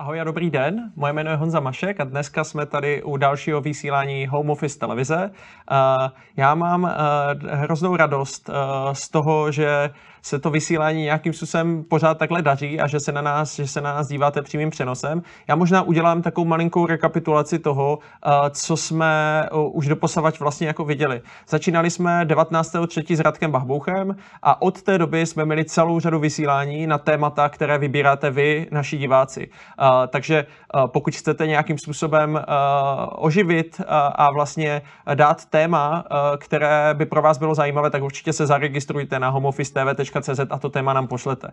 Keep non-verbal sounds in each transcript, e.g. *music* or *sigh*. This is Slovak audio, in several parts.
Ahoj a dobrý den, moje jméno je Honza Mašek a dneska jsme tady u dalšího vysílání Home Office televize. Já mám hroznou radost z toho, že se to vysílání nějakým způsobem pořád takhle daří a že se na nás, že se na nás díváte přímým přenosem. Já možná udělám takovou malinkou rekapitulaci toho, co jsme už doposavať vlastně jako viděli. Začínali jsme 19.3. s Radkem Bahbouchem a od té doby jsme měli celou řadu vysílání na témata, které vybíráte vy, naši diváci. Takže pokud chcete nějakým způsobem oživit a vlastně dát téma, které by pro vás bylo zajímavé, tak určitě se zaregistrujte na homeoffice.tv.cz a to téma nám pošlete.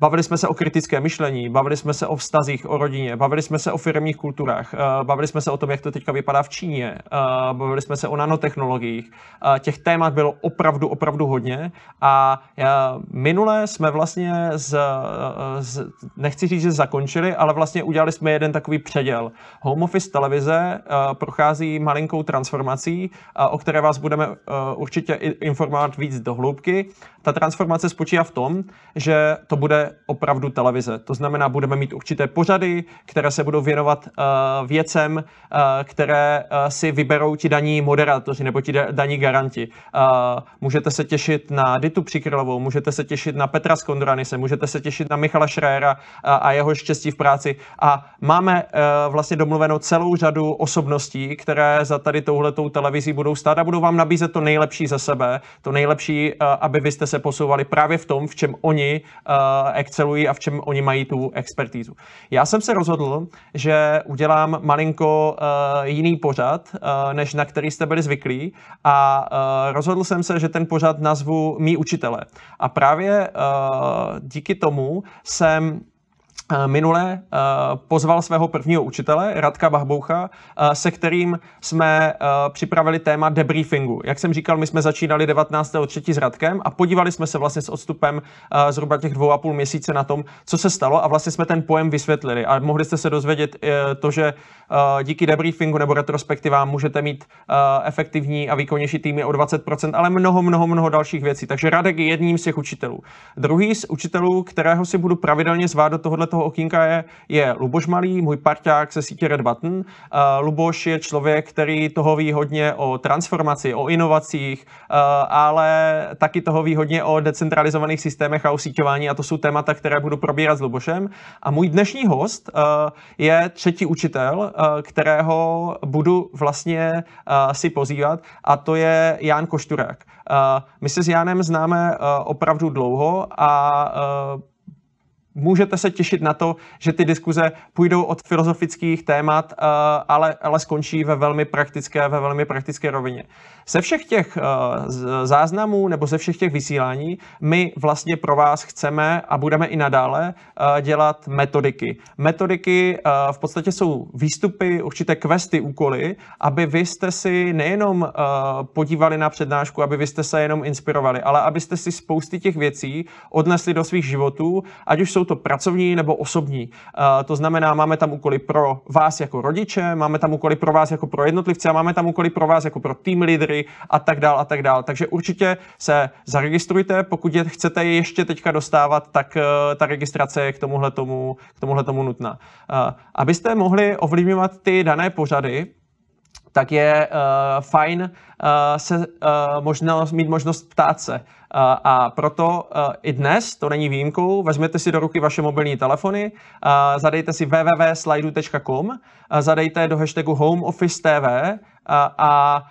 Bavili jsme se o kritické myšlení, bavili jsme se o vztazích, o rodině, bavili jsme se o firmních kulturách, eh, bavili jsme se o tom, jak to teďka vypadá v Číně, eh, bavili jsme se o nanotechnologiích. Eh, těch témat bylo opravdu, opravdu hodně a minule jsme vlastně z, z, nechci říct, že zakončili, ale vlastně udělali jsme jeden takový předěl. Home Office televize prochází malinkou transformací, o které vás budeme určitě informovat víc do hloubky. Ta transformace spočívá v tom, že to bude opravdu televize. To znamená, budeme mít určité pořady, které se budou věnovat uh, věcem, uh, které uh, si vyberou ti daní moderátoři nebo ti daní garanti. Uh, můžete se těšit na Ditu Přikrylovou, můžete se těšit na Petra Skondranise, můžete se těšit na Michala Šréra uh, a jeho štěstí v práci. A máme uh, vlastně domluvenou celou řadu osobností, které za tady touhletou televizí budou stát a budou vám nabízet to nejlepší ze sebe, to nejlepší, uh, aby vy jste se posouvali právě v tom, v čem oni uh, excelují a v čem oni mají tu expertízu. Já jsem se rozhodl, že udělám malinko uh, jiný pořad, uh, než na který jste byli zvyklí a uh, rozhodl jsem se, že ten pořad nazvu Mí učitele. A právě díky tomu jsem Eh, minule eh, pozval svého prvního učitele, Radka Bahboucha, eh, se kterým jsme připravili téma debriefingu. Jak jsem říkal, my jsme začínali 19.3. s Radkem a podívali jsme se vlastně s odstupem zhruba těch dvou a půl měsíce na tom, co se stalo a vlastně jsme ten pojem vysvětlili a mohli jste se dozvědět to, že díky debriefingu nebo retrospektivám můžete mít efektivní a výkonnější týmy o 20%, ale mnoho, mnoho, mnoho dalších věcí. Takže Radek je jedním z těch učitelů. Druhý z učitelů, kterého si budu pravidelně zvát do tohoto toho okýnka je, je Luboš Malý, můj parťák ze sítě Red Button. Uh, Luboš je člověk, který toho ví hodně o transformaci, o inovacích, uh, ale taky toho ví hodně o decentralizovaných systémech a o a to jsou témata, které budu probírat s Lubošem. A můj dnešní host uh, je třetí učitel, uh, kterého budu vlastně uh, si pozývat a to je Jan Košturák. Uh, my se s Jánem známe uh, opravdu dlouho a uh, můžete se těšit na to, že ty diskuze půjdou od filozofických témat, eh, ale, ale skončí ve velmi praktické, ve velmi praktické rovině. Ze všech těch eh, záznamů nebo ze všech těch vysílání my vlastně pro vás chceme a budeme i nadále eh, dělat metodiky. Metodiky v podstatě jsou výstupy, určité questy, úkoly, aby vy jste si nejenom podívali na přednášku, aby vy jste se jenom inspirovali, ale abyste si spousty těch věcí odnesli do svých životů, ať už jsou jsou to pracovní nebo osobní. To znamená, máme tam úkoly pro vás jako rodiče, máme tam úkoly pro vás jako pro jednotlivce a máme tam úkoly pro vás jako pro tým lídry a tak dál a tak dál. Takže určitě se zaregistrujte, pokud je chcete je ještě teďka dostávat, tak uh, ta registrace je k tomuhle tomu, k tomuhle tomu nutná. Uh, abyste mohli ovlivňovat ty dané pořady, tak je uh, fajn uh, se uh, možnost, mít možnost ptát se. Uh, a proto uh, i dnes, to není výjimkou, vezměte si do ruky vaše mobilní telefony, uh, zadejte si www.slidu.com, uh, zadejte do hashtagu Home Office TV uh, a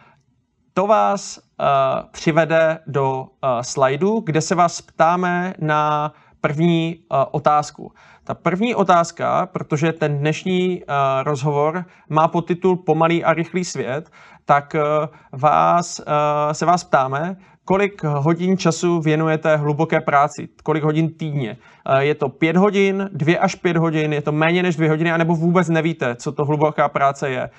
to vás uh, přivede do uh, slajdu, kde se vás ptáme na první uh, otázku. Ta první otázka, protože ten dnešní uh, rozhovor má podtitul Pomalý a rychlý svět, tak uh, vás, uh, se vás ptáme, kolik hodin času věnujete hluboké práci, kolik hodin týdně. Je to pět hodin, dvě až pět hodin, je to méně než dvě hodiny, anebo vůbec nevíte, co to hluboká práce je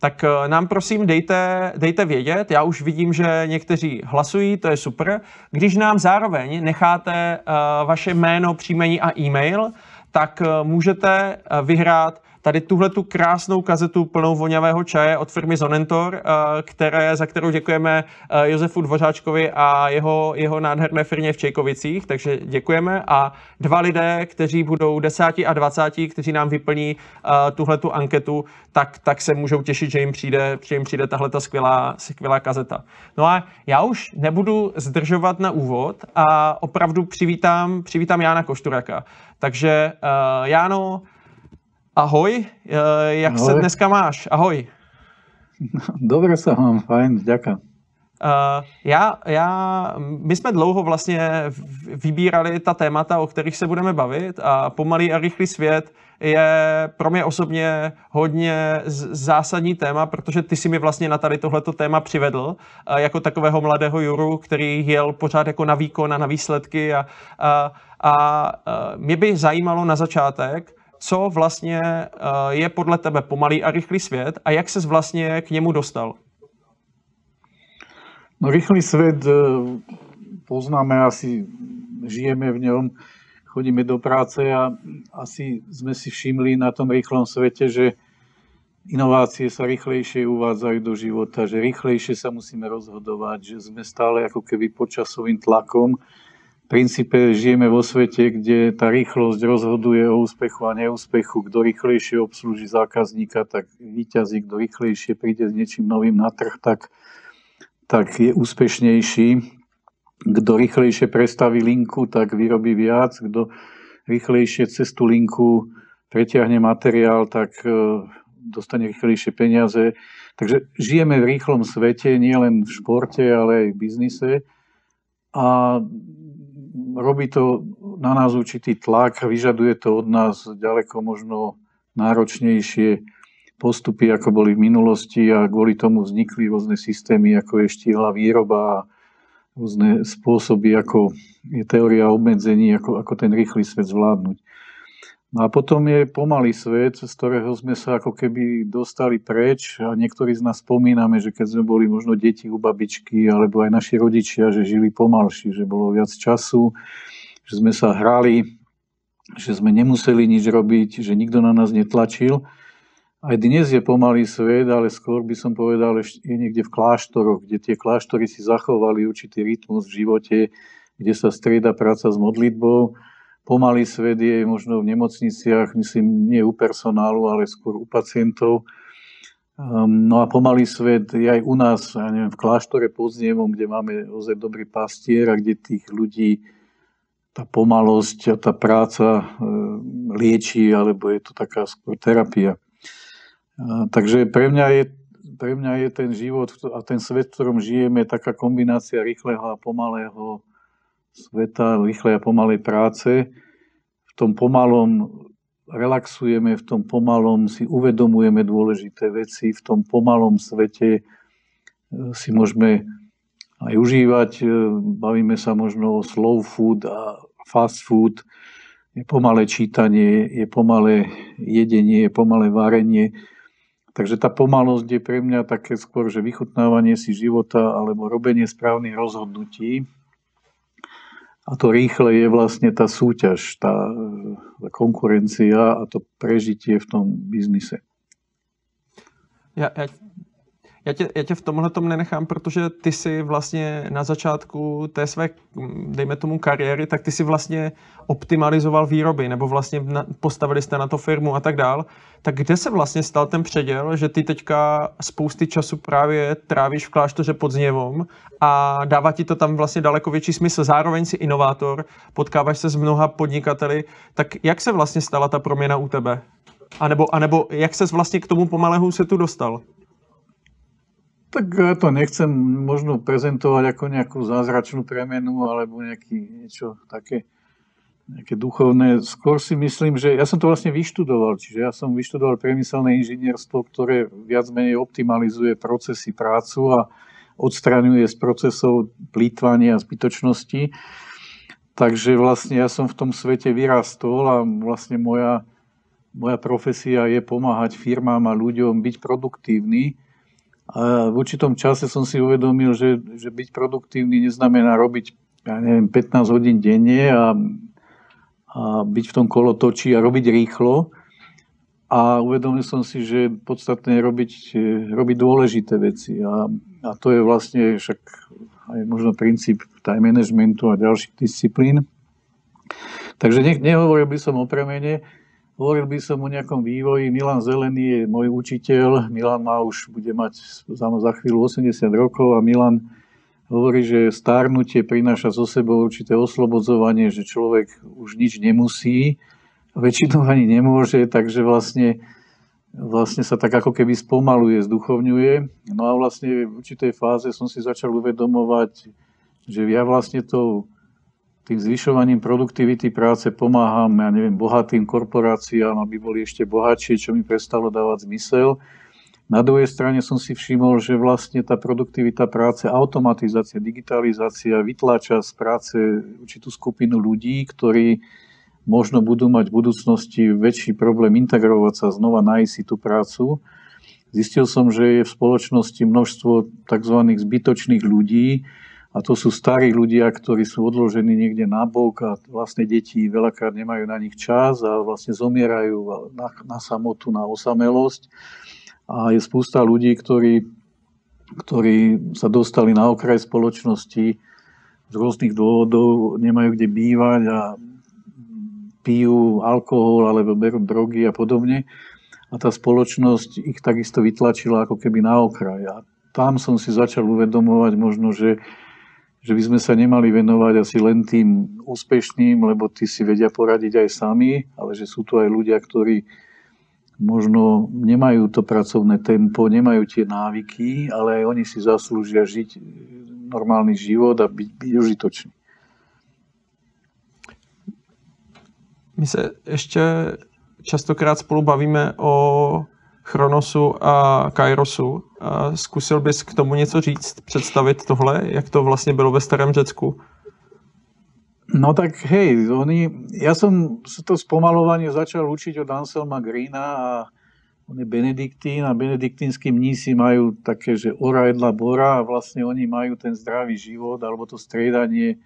tak eh, nám prosím dejte, dejte vědět. Já už vidím, že někteří hlasují, to je super. Když nám zároveň necháte uh, vaše jméno, příjmení a e-mail, tak uh, můžete vyhrát tady tuhle tu krásnou kazetu plnou voňavého čaje od firmy Zonentor, uh, které, za kterou děkujeme uh, Josefu Dvořáčkovi a jeho, jeho nádherné firmě v Čejkovicích, takže děkujeme. A dva lidé, kteří budou desáti a dvacátí, kteří nám vyplní uh, tuhle tu anketu, tak, tak se můžou těšit, že jim přijde, že jim přijde tahle ta skvělá, skvělá kazeta. No a já už nebudu zdržovat na úvod a opravdu přivítám, přivítám Jána Košturaka. Takže uh, Jáno, ahoj, uh, jak ahoj. se dneska máš? Ahoj. Dobre sa mám, fajn, ďakujem. Uh, já, já, my jsme dlouho vlastně vybírali ta témata, o kterých se budeme bavit a pomalý a rychlý svět je pro mě osobně hodně zásadní téma, protože ty si mi vlastně na tady tohleto téma přivedl jako takového mladého Juru, který jel pořád jako na výkon a na výsledky a, a, a mě by zajímalo na začátek, co vlastně je podle tebe pomalý a rychlý svět a jak ses vlastně k němu dostal? No rýchly svet e, poznáme asi, žijeme v ňom chodíme do práce a asi sme si všimli na tom rýchlom svete, že inovácie sa rýchlejšie uvádzajú do života, že rýchlejšie sa musíme rozhodovať, že sme stále ako keby pod časovým tlakom. Princípe žijeme vo svete, kde tá rýchlosť rozhoduje o úspechu a neúspechu. Kto rýchlejšie obslúži zákazníka, tak výťazí, kto rýchlejšie príde s niečím novým na trh, tak, tak je úspešnejší kto rýchlejšie prestaví linku, tak vyrobí viac. Kto rýchlejšie cez tú linku pretiahne materiál, tak e, dostane rýchlejšie peniaze. Takže žijeme v rýchlom svete, nielen v športe, ale aj v biznise. A robí to na nás určitý tlak, vyžaduje to od nás ďaleko možno náročnejšie postupy, ako boli v minulosti a kvôli tomu vznikli rôzne systémy, ako je štíhla výroba rôzne spôsoby, ako je teória obmedzení, ako, ako ten rýchly svet zvládnuť. No a potom je pomalý svet, z ktorého sme sa ako keby dostali preč a niektorí z nás spomíname, že keď sme boli možno deti u babičky alebo aj naši rodičia, že žili pomalší, že bolo viac času, že sme sa hrali, že sme nemuseli nič robiť, že nikto na nás netlačil. Aj dnes je pomalý svet, ale skôr by som povedal, že je niekde v kláštoroch, kde tie kláštory si zachovali určitý rytmus v živote, kde sa strieda práca s modlitbou. Pomalý svet je možno v nemocniciach, myslím, nie u personálu, ale skôr u pacientov. Um, no a pomalý svet je aj u nás, ja neviem, v kláštore pod Znievom, kde máme ozaj dobrý pastier a kde tých ľudí tá pomalosť a tá práca e, lieči, alebo je to taká skôr terapia. Takže pre mňa je pre mňa je ten život a ten svet, v ktorom žijeme, taká kombinácia rýchleho a pomalého sveta, rýchlej a pomalej práce. V tom pomalom relaxujeme, v tom pomalom si uvedomujeme dôležité veci, v tom pomalom svete e, si môžeme aj užívať. E, bavíme sa možno o slow food a fast food. Je pomalé čítanie, je pomalé jedenie, je pomalé varenie Takže tá pomalosť je pre mňa také skôr, že vychutnávanie si života alebo robenie správnych rozhodnutí. A to rýchle je vlastne tá súťaž, tá, konkurencia a to prežitie v tom biznise. Ja, ja já tě, já tě v tomhle tom nenechám, protože ty si vlastně na začátku té své, dejme tomu, kariéry, tak ty si vlastně optimalizoval výroby, nebo vlastně postavili jste na to firmu a tak dál. Tak kde se vlastně stal ten předěl, že ty teďka spousty času právě trávíš v kláštoře pod Zněvom a dává ti to tam vlastně daleko větší smysl. Zároveň si inovátor, potkáváš se s mnoha podnikateli. Tak jak se vlastně stala ta proměna u tebe? A nebo, a nebo jak ses vlastně k tomu pomalého se dostal? Tak ja to nechcem možno prezentovať ako nejakú zázračnú premenu alebo nejaký, niečo také nejaké duchovné. Skôr si myslím, že ja som to vlastne vyštudoval, čiže ja som vyštudoval priemyselné inžinierstvo, ktoré viac menej optimalizuje procesy prácu a odstraňuje z procesov plýtvania a zbytočnosti. Takže vlastne ja som v tom svete vyrastol a vlastne moja, moja profesia je pomáhať firmám a ľuďom byť produktívny a v určitom čase som si uvedomil, že, že byť produktívny neznamená robiť ja neviem, 15 hodín denne a, a byť v tom kolotočí a robiť rýchlo, a uvedomil som si, že je podstatné robiť, robiť dôležité veci. A, a to je vlastne však aj možno princíp time managementu a ďalších disciplín. Takže ne, nehovoril by som o premene, hovoril by som o nejakom vývoji. Milan Zelený je môj učiteľ. Milan má už, bude mať za, za chvíľu 80 rokov a Milan hovorí, že starnutie prináša zo sebou určité oslobodzovanie, že človek už nič nemusí, väčšinou ani nemôže, takže vlastne, vlastne sa tak ako keby spomaluje, zduchovňuje. No a vlastne v určitej fáze som si začal uvedomovať, že ja vlastne to tým zvyšovaním produktivity práce pomáham, ja neviem, bohatým korporáciám, aby boli ešte bohatšie, čo mi prestalo dávať zmysel. Na druhej strane som si všimol, že vlastne tá produktivita práce, automatizácia, digitalizácia vytláča z práce určitú skupinu ľudí, ktorí možno budú mať v budúcnosti väčší problém integrovať sa, znova nájsť si tú prácu. Zistil som, že je v spoločnosti množstvo tzv. zbytočných ľudí, a to sú starí ľudia, ktorí sú odložení niekde na bok a vlastne deti veľakrát nemajú na nich čas a vlastne zomierajú na, na samotu, na osamelosť a je spústa ľudí, ktorí, ktorí sa dostali na okraj spoločnosti z rôznych dôvodov, nemajú kde bývať a pijú alkohol alebo berú drogy a podobne. A tá spoločnosť ich takisto vytlačila ako keby na okraj. A tam som si začal uvedomovať možno, že, že by sme sa nemali venovať asi len tým úspešným, lebo tí si vedia poradiť aj sami, ale že sú tu aj ľudia, ktorí možno nemajú to pracovné tempo, nemajú tie návyky, ale aj oni si zaslúžia žiť normálny život a byť, byť užitočný. My se ještě častokrát spolu bavíme o Chronosu a Kairosu. Zkusil bys k tomu něco říct, představit tohle, jak to vlastně bylo ve starém Řecku? No tak hej, oni, ja som to spomalovanie začal učiť od Anselma Greena a on je benediktín a benediktínsky mnísi majú také, že ora edla bora a vlastne oni majú ten zdravý život alebo to striedanie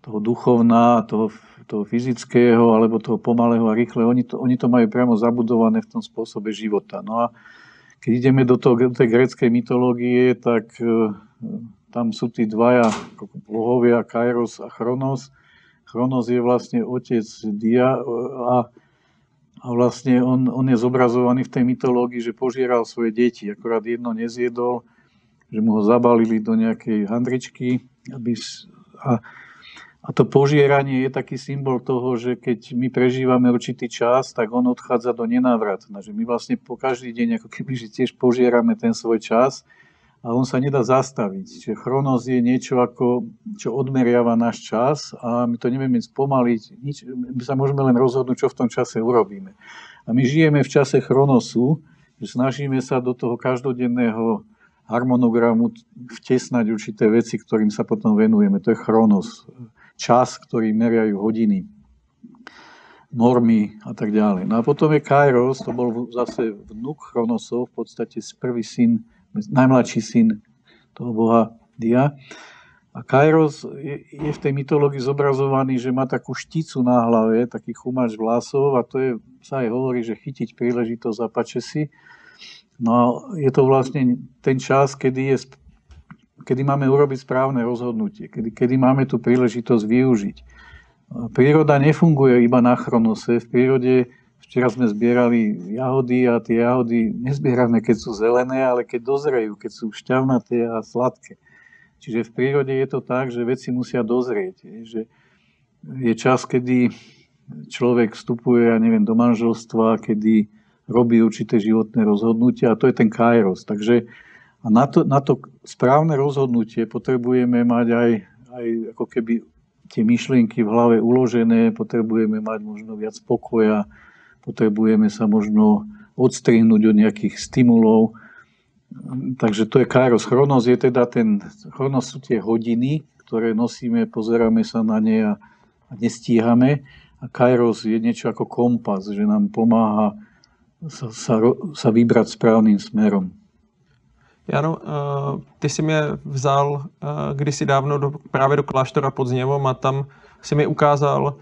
toho duchovná, toho, toho fyzického alebo toho pomalého a rýchle. Oni to, oni to majú priamo zabudované v tom spôsobe života. No a keď ideme do, toho, do tej greckej mytológie, tak e, tam sú tí dvaja bohovia, Kairos a Chronos, Chronos je vlastne otec Dia a, a vlastne on, on je zobrazovaný v tej mytológii, že požieral svoje deti. Akorát jedno nezjedol, že mu ho zabalili do nejakej handričky. Aby, a, a to požieranie je taký symbol toho, že keď my prežívame určitý čas, tak on odchádza do nenávratna. Že my vlastne po každý deň ako keby že tiež požierame ten svoj čas a on sa nedá zastaviť. Čiže chronos je niečo, ako, čo odmeriava náš čas a my to nevieme spomaliť. Nič, my sa môžeme len rozhodnúť, čo v tom čase urobíme. A my žijeme v čase chronosu, že snažíme sa do toho každodenného harmonogramu vtesnať určité veci, ktorým sa potom venujeme. To je chronos. Čas, ktorý meriajú hodiny, normy a tak ďalej. No a potom je Kairos, to bol zase vnúk chronosov, v podstate prvý syn najmladší syn toho boha Dia. A Kairos je, je v tej mytológii zobrazovaný, že má takú šticu na hlave, taký chumač vlasov a to je, sa aj hovorí, že chytiť príležitosť a pače si. No je to vlastne ten čas, kedy, je, kedy máme urobiť správne rozhodnutie, kedy, kedy máme tú príležitosť využiť. Príroda nefunguje iba na chronose. V prírode Včera sme zbierali jahody a tie jahody nezbierame, keď sú zelené, ale keď dozrejú, keď sú šťavnaté a sladké. Čiže v prírode je to tak, že veci musia dozrieť. Že je čas, kedy človek vstupuje, ja neviem, do manželstva, kedy robí určité životné rozhodnutia a to je ten kairos. Takže a na to, na to správne rozhodnutie potrebujeme mať aj, aj ako keby tie myšlienky v hlave uložené, potrebujeme mať možno viac pokoja, potrebujeme sa možno odstrihnúť od nejakých stimulov. Takže to je Kairos. Chronos je teda ten, Chronos sú tie hodiny, ktoré nosíme, pozeráme sa na ne a, a nestíhame. A Kairos je niečo ako kompas, že nám pomáha sa, sa, sa vybrať správnym smerom. Jano, uh, ty si mě vzal uh, kdysi dávno do, právě do kláštora pod Zněvom a tam si mi ukázal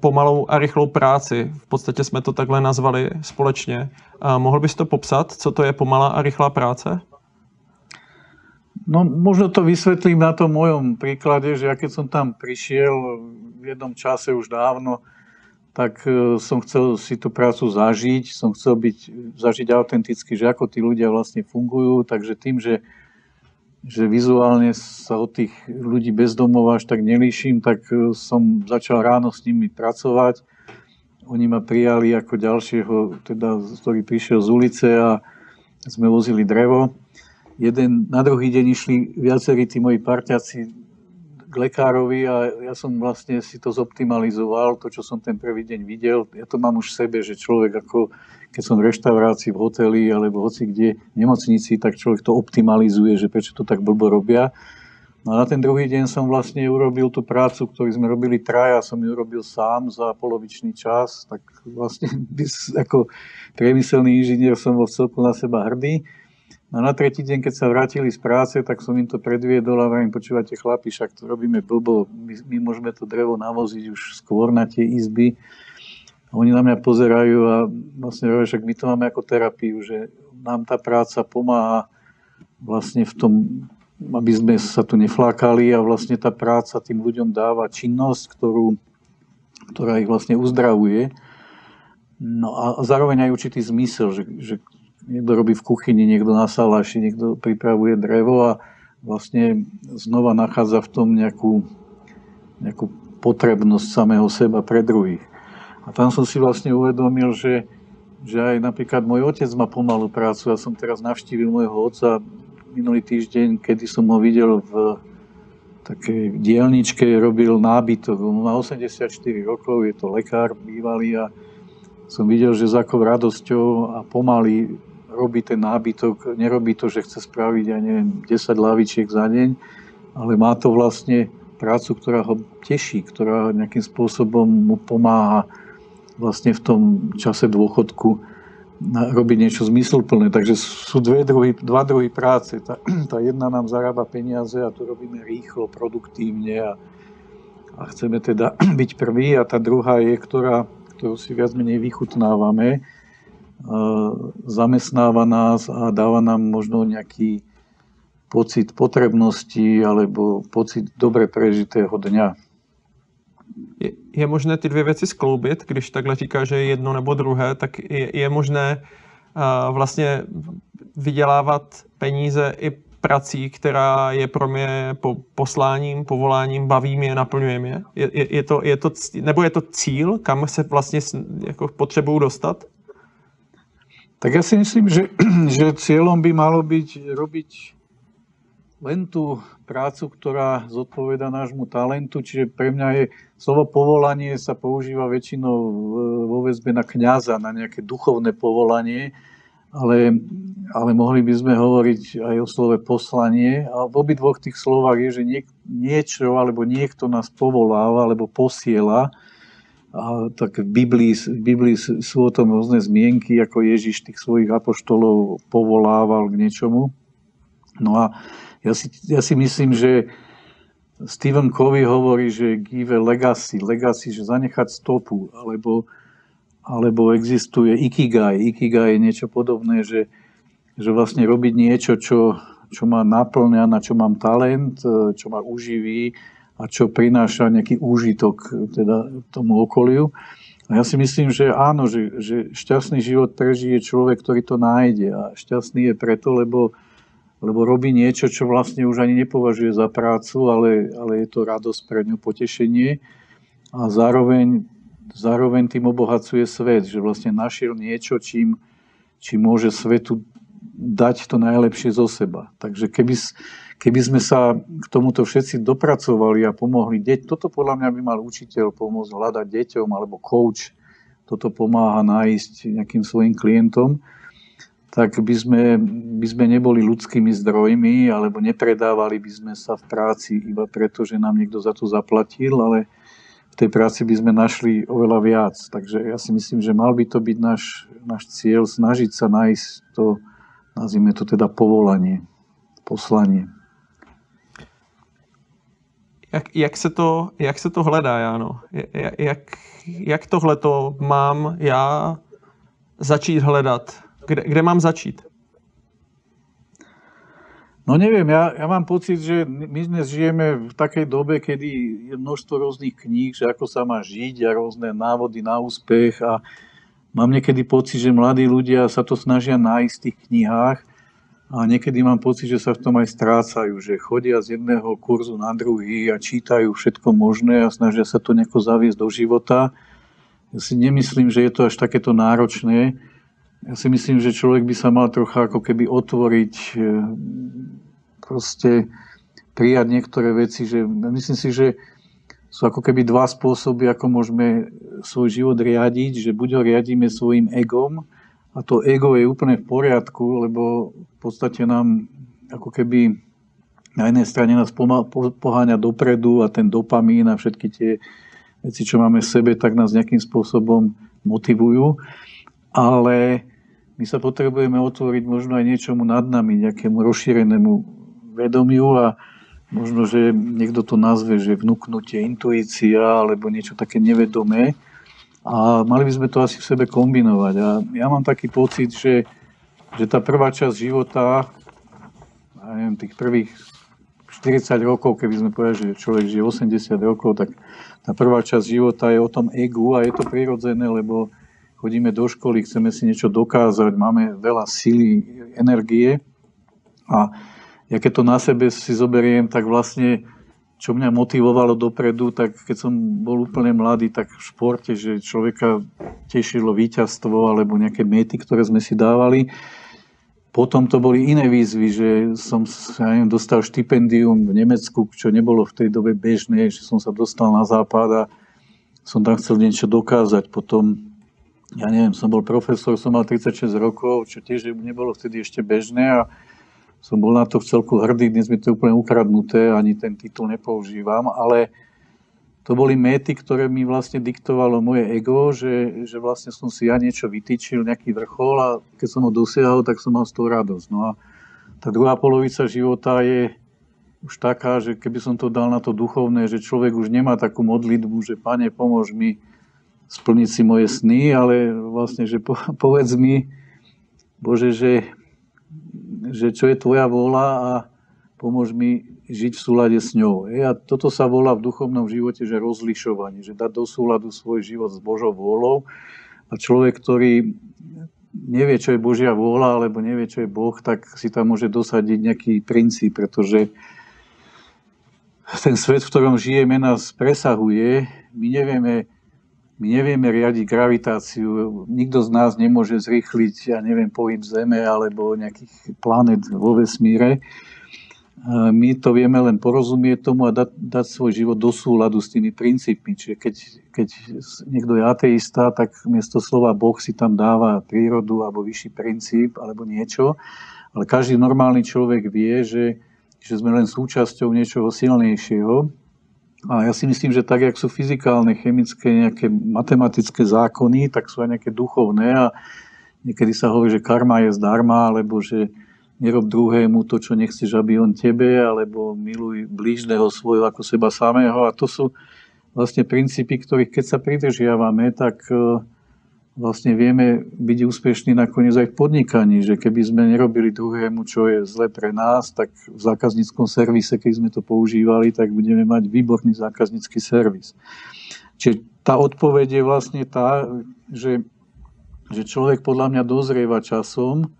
pomalou a rychlou práci. V podstatě jsme to takhle nazvali společně. Mohl bys to popsat, co to je pomalá a rychlá práce? No, možno to vysvetlím na tom mojom príklade, že ja keď som tam prišiel v jednom čase už dávno, tak e, som chcel si tú prácu zažiť, som chcel byť, zažiť autenticky, že ako tí ľudia vlastne fungujú, takže tým, že, že vizuálne sa od tých ľudí bezdomov až tak nelíšim, tak e, som začal ráno s nimi pracovať. Oni ma prijali ako ďalšieho, teda, ktorý prišiel z ulice a sme vozili drevo jeden na druhý deň išli viacerí tí moji parťaci k lekárovi a ja som vlastne si to zoptimalizoval, to, čo som ten prvý deň videl. Ja to mám už v sebe, že človek ako, keď som v reštaurácii, v hoteli alebo hoci kde, v nemocnici, tak človek to optimalizuje, že prečo to tak blbo robia. No a na ten druhý deň som vlastne urobil tú prácu, ktorú sme robili traja, som ju urobil sám za polovičný čas, tak vlastne *laughs* ako priemyselný inžinier som bol celku na seba hrdý. No na tretí deň, keď sa vrátili z práce, tak som im to predviedol a vrajím, počúvate chlapi, však to robíme blbo, my, my môžeme to drevo navoziť už skôr na tie izby. A oni na mňa pozerajú a vlastne hovoria, však my to máme ako terapiu, že nám tá práca pomáha vlastne v tom, aby sme sa tu neflákali a vlastne tá práca tým ľuďom dáva činnosť, ktorú, ktorá ich vlastne uzdravuje. No a zároveň aj určitý zmysel, že, že niekto robí v kuchyni, niekto na saláši, niekto pripravuje drevo a vlastne znova nachádza v tom nejakú, nejakú potrebnosť samého seba pre druhých. A tam som si vlastne uvedomil, že, že aj napríklad môj otec má pomalú prácu. Ja som teraz navštívil môjho otca minulý týždeň, kedy som ho videl v takej dielničke, robil nábytok. On má 84 rokov, je to lekár bývalý a som videl, že s akou radosťou a pomaly robí ten nábytok, nerobí to, že chce spraviť, ja neviem, 10 lavičiek za deň, ale má to vlastne prácu, ktorá ho teší, ktorá nejakým spôsobom mu pomáha vlastne v tom čase dôchodku robiť niečo zmysluplné. Takže sú dve druhy, dva druhy práce. Tá, *clears throat* tá jedna nám zarába peniaze a to robíme rýchlo, produktívne a, a chceme teda *clears throat* byť prvý a tá druhá je, ktorá, ktorú si viac menej vychutnávame zamestnáva nás a dáva nám možno nejaký pocit potrebnosti alebo pocit dobre prežitého dňa. Je, je možné ty dvě věci skloubit, když takhle říká, že je jedno nebo druhé, tak je, je možné uh, vlastně vydělávat peníze i prací, která je pro mě po, posláním, povoláním, baví mě, naplňuje mě? Je, je, je, to, je to, nebo je to cíl, kam se vlastně jako potřebuju dostat? Tak ja si myslím, že, *clears throat* že cieľom by malo byť robiť len tú prácu, ktorá zodpoveda nášmu talentu, čiže pre mňa je slovo povolanie sa používa väčšinou vo väzbe na kňaza, na nejaké duchovné povolanie, ale, ale mohli by sme hovoriť aj o slove poslanie. A v obidvoch tých slovách je, že niek, niečo alebo niekto nás povoláva alebo posiela, tak v Biblii, v Biblii sú o tom rôzne zmienky, ako Ježiš tých svojich apoštolov povolával k niečomu. No a ja si, ja si myslím, že Stephen Covey hovorí, že give a legacy, legacy, že zanechať stopu, alebo, alebo existuje ikigai. Ikigai je niečo podobné, že, že vlastne robiť niečo, čo, čo ma naplňa, na čo mám talent, čo ma uživí, a čo prináša nejaký úžitok teda tomu okoliu. A ja si myslím, že áno, že, že šťastný život prežije človek, ktorý to nájde. A šťastný je preto, lebo, lebo robí niečo, čo vlastne už ani nepovažuje za prácu, ale, ale je to radosť pre ňu, potešenie. A zároveň, zároveň tým obohacuje svet, že vlastne našiel niečo, čím, čím môže svetu dať to najlepšie zo seba. Takže keby, Keby sme sa k tomuto všetci dopracovali a pomohli deť, toto podľa mňa by mal učiteľ pomôcť hľadať deťom alebo coach, toto pomáha nájsť nejakým svojim klientom, tak by sme, by sme neboli ľudskými zdrojmi alebo nepredávali by sme sa v práci iba preto, že nám niekto za to zaplatil, ale v tej práci by sme našli oveľa viac. Takže ja si myslím, že mal by to byť náš, náš cieľ, snažiť sa nájsť to, nazvime to teda povolanie, poslanie. Jak, jak, se to, jak se to hledá, Jáno? Jak, jak tohle to mám já začít hledat? Kde, kde mám začít? No neviem, ja, ja mám pocit, že my dnes žijeme v takej dobe, kedy je množstvo rôznych kníh, že ako sa má žiť a rôzne návody na úspech a mám niekedy pocit, že mladí ľudia sa to snažia nájsť v tých knihách a niekedy mám pocit, že sa v tom aj strácajú, že chodia z jedného kurzu na druhý a čítajú všetko možné a snažia sa to nejako zaviesť do života. Ja si nemyslím, že je to až takéto náročné. Ja si myslím, že človek by sa mal trocha ako keby otvoriť, e, proste prijať niektoré veci. Že, myslím si, že sú ako keby dva spôsoby, ako môžeme svoj život riadiť, že buď ho riadíme svojim egom, a to ego je úplne v poriadku, lebo v podstate nám ako keby na jednej strane nás poháňa dopredu a ten dopamín a všetky tie veci, čo máme v sebe, tak nás nejakým spôsobom motivujú ale my sa potrebujeme otvoriť možno aj niečomu nad nami, nejakému rozšírenému vedomiu a možno, že niekto to nazve, že vnúknutie, intuícia alebo niečo také nevedomé. A mali by sme to asi v sebe kombinovať. A ja mám taký pocit, že, že tá prvá časť života, ja neviem, tých prvých 40 rokov, keby sme povedali, že človek žije 80 rokov, tak tá prvá časť života je o tom egu a je to prirodzené, lebo chodíme do školy, chceme si niečo dokázať, máme veľa síly, energie a ja keď to na sebe si zoberiem, tak vlastne čo mňa motivovalo dopredu, tak keď som bol úplne mladý, tak v športe, že človeka tešilo víťazstvo alebo nejaké mety, ktoré sme si dávali. Potom to boli iné výzvy, že som ja neviem, dostal štipendium v Nemecku, čo nebolo v tej dobe bežné, že som sa dostal na západ a som tam chcel niečo dokázať. Potom ja neviem, som bol profesor, som mal 36 rokov, čo tiež nebolo vtedy ešte bežné a som bol na to v celku hrdý, dnes mi to je úplne ukradnuté, ani ten titul nepoužívam, ale to boli méty, ktoré mi vlastne diktovalo moje ego, že, že vlastne som si ja niečo vytýčil, nejaký vrchol a keď som ho dosiahol, tak som mal z toho radosť. No a tá druhá polovica života je už taká, že keby som to dal na to duchovné, že človek už nemá takú modlitbu, že pane, pomôž mi, splniť si moje sny, ale vlastne, že *laughs* povedz mi, Bože, že, že čo je tvoja vôľa a pomôž mi žiť v súlade s ňou. A toto sa volá v duchovnom živote, že rozlišovanie, že dať do súladu svoj život s Božou vôľou. A človek, ktorý nevie, čo je Božia vôľa, alebo nevie, čo je Boh, tak si tam môže dosadiť nejaký princíp, pretože ten svet, v ktorom žijeme, nás presahuje. My nevieme, my nevieme riadiť gravitáciu, nikto z nás nemôže zrýchliť, ja neviem, pohyb Zeme alebo nejakých planet vo vesmíre. My to vieme len porozumieť tomu a dať, dať svoj život do súladu s tými princípmi. Čiže keď, keď niekto je ateista, tak miesto slova Boh si tam dáva prírodu alebo vyšší princíp alebo niečo. Ale každý normálny človek vie, že, že sme len súčasťou niečoho silnejšieho a ja si myslím, že tak, jak sú fyzikálne, chemické, nejaké matematické zákony, tak sú aj nejaké duchovné a niekedy sa hovorí, že karma je zdarma, alebo že nerob druhému to, čo nechceš, aby on tebe, alebo miluj blížneho svojho ako seba samého. A to sú vlastne princípy, ktorých keď sa pridržiavame, tak uh, vlastne vieme byť úspešní nakoniec aj v podnikaní, že keby sme nerobili druhému, čo je zle pre nás, tak v zákazníckom servise, keď sme to používali, tak budeme mať výborný zákaznícky servis. Čiže tá odpoveď je vlastne tá, že, že človek podľa mňa dozrieva časom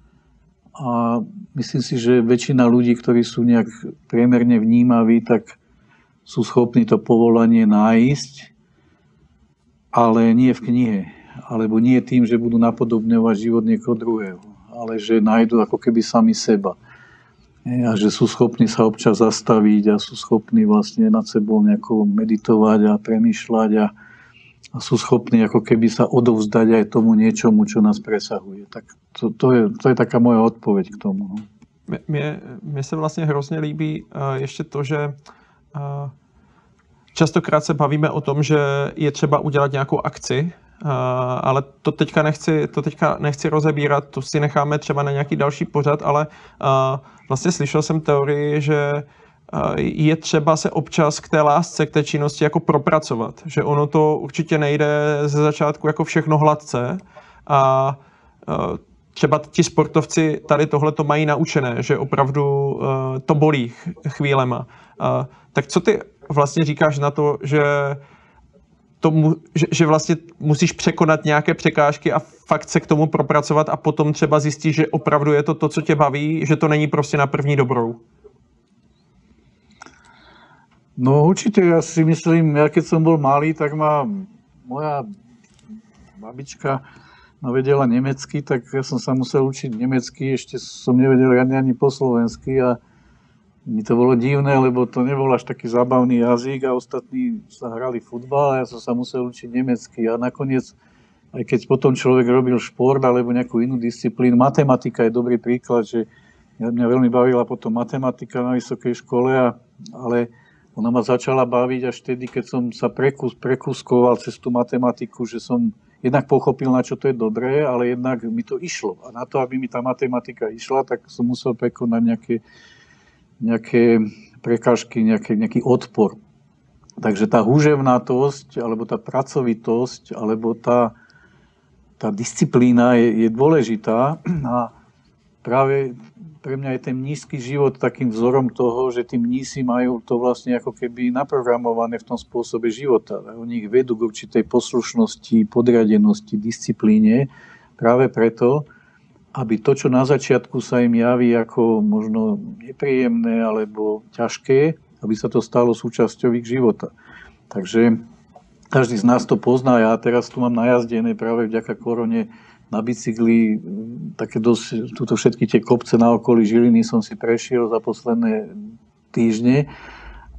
a myslím si, že väčšina ľudí, ktorí sú nejak priemerne vnímaví, tak sú schopní to povolanie nájsť, ale nie v knihe alebo nie tým, že budú napodobňovať život niekoho druhého, ale že nájdu ako keby sami seba. A že sú schopní sa občas zastaviť a sú schopní vlastne nad sebou nejako meditovať a premýšľať a, a sú schopní ako keby sa odovzdať aj tomu niečomu, čo nás presahuje. Tak to, to, je, to je taká moja odpoveď k tomu. No. Mně, mně se hrozně líbí uh, ještě to, že uh, častokrát se bavíme o tom, že je třeba udělat nějakou akci, Uh, ale to teďka, nechci, to teďka nechci rozebírat, to si necháme třeba na nějaký další pořad, ale uh, vlastně slyšel jsem teorii, že je třeba se občas k té lásce, k té činnosti jako propracovat. Že ono to určitě nejde ze začátku jako všechno hladce a třeba ti sportovci tady tohle to mají naučené, že opravdu to bolí chvílema. Tak co ty vlastně říkáš na to, že to, že, že vlastně musíš překonat nějaké překážky a fakt se k tomu propracovat a potom třeba zjistíš, že opravdu je to to, co tě baví, že to není prostě na první dobrou. No určite, ja si myslím, ja keď som bol malý, tak ma moja babička navedela nemecky, tak ja som sa musel učiť nemecky, ešte som nevedel ani, ani po slovensky a mi to bolo divné, lebo to nebol až taký zábavný jazyk a ostatní sa hrali futbal a ja som sa musel učiť nemecky a nakoniec, aj keď potom človek robil šport alebo nejakú inú disciplínu, matematika je dobrý príklad, že mňa veľmi bavila potom matematika na vysokej škole, a, ale ona ma začala baviť až vtedy, keď som sa prekus, prekuskoval cez tú matematiku, že som jednak pochopil, na čo to je dobré, ale jednak mi to išlo. A na to, aby mi tá matematika išla, tak som musel prekonať nejaké nejaké prekážky, nejaké, nejaký odpor. Takže tá húževnatosť, alebo tá pracovitosť, alebo tá, tá disciplína je, je dôležitá a práve pre mňa je ten nízky život takým vzorom toho, že tí mnísi majú to vlastne ako keby naprogramované v tom spôsobe života. Oni ich vedú k určitej poslušnosti, podriadenosti, disciplíne práve preto, aby to, čo na začiatku sa im javí ako možno nepríjemné alebo ťažké, aby sa to stalo súčasťou ich života. Takže každý z nás to pozná. Ja teraz tu mám najazdené práve vďaka korone na bicykli také dosť, túto všetky tie kopce na okolí Žiliny som si prešiel za posledné týždne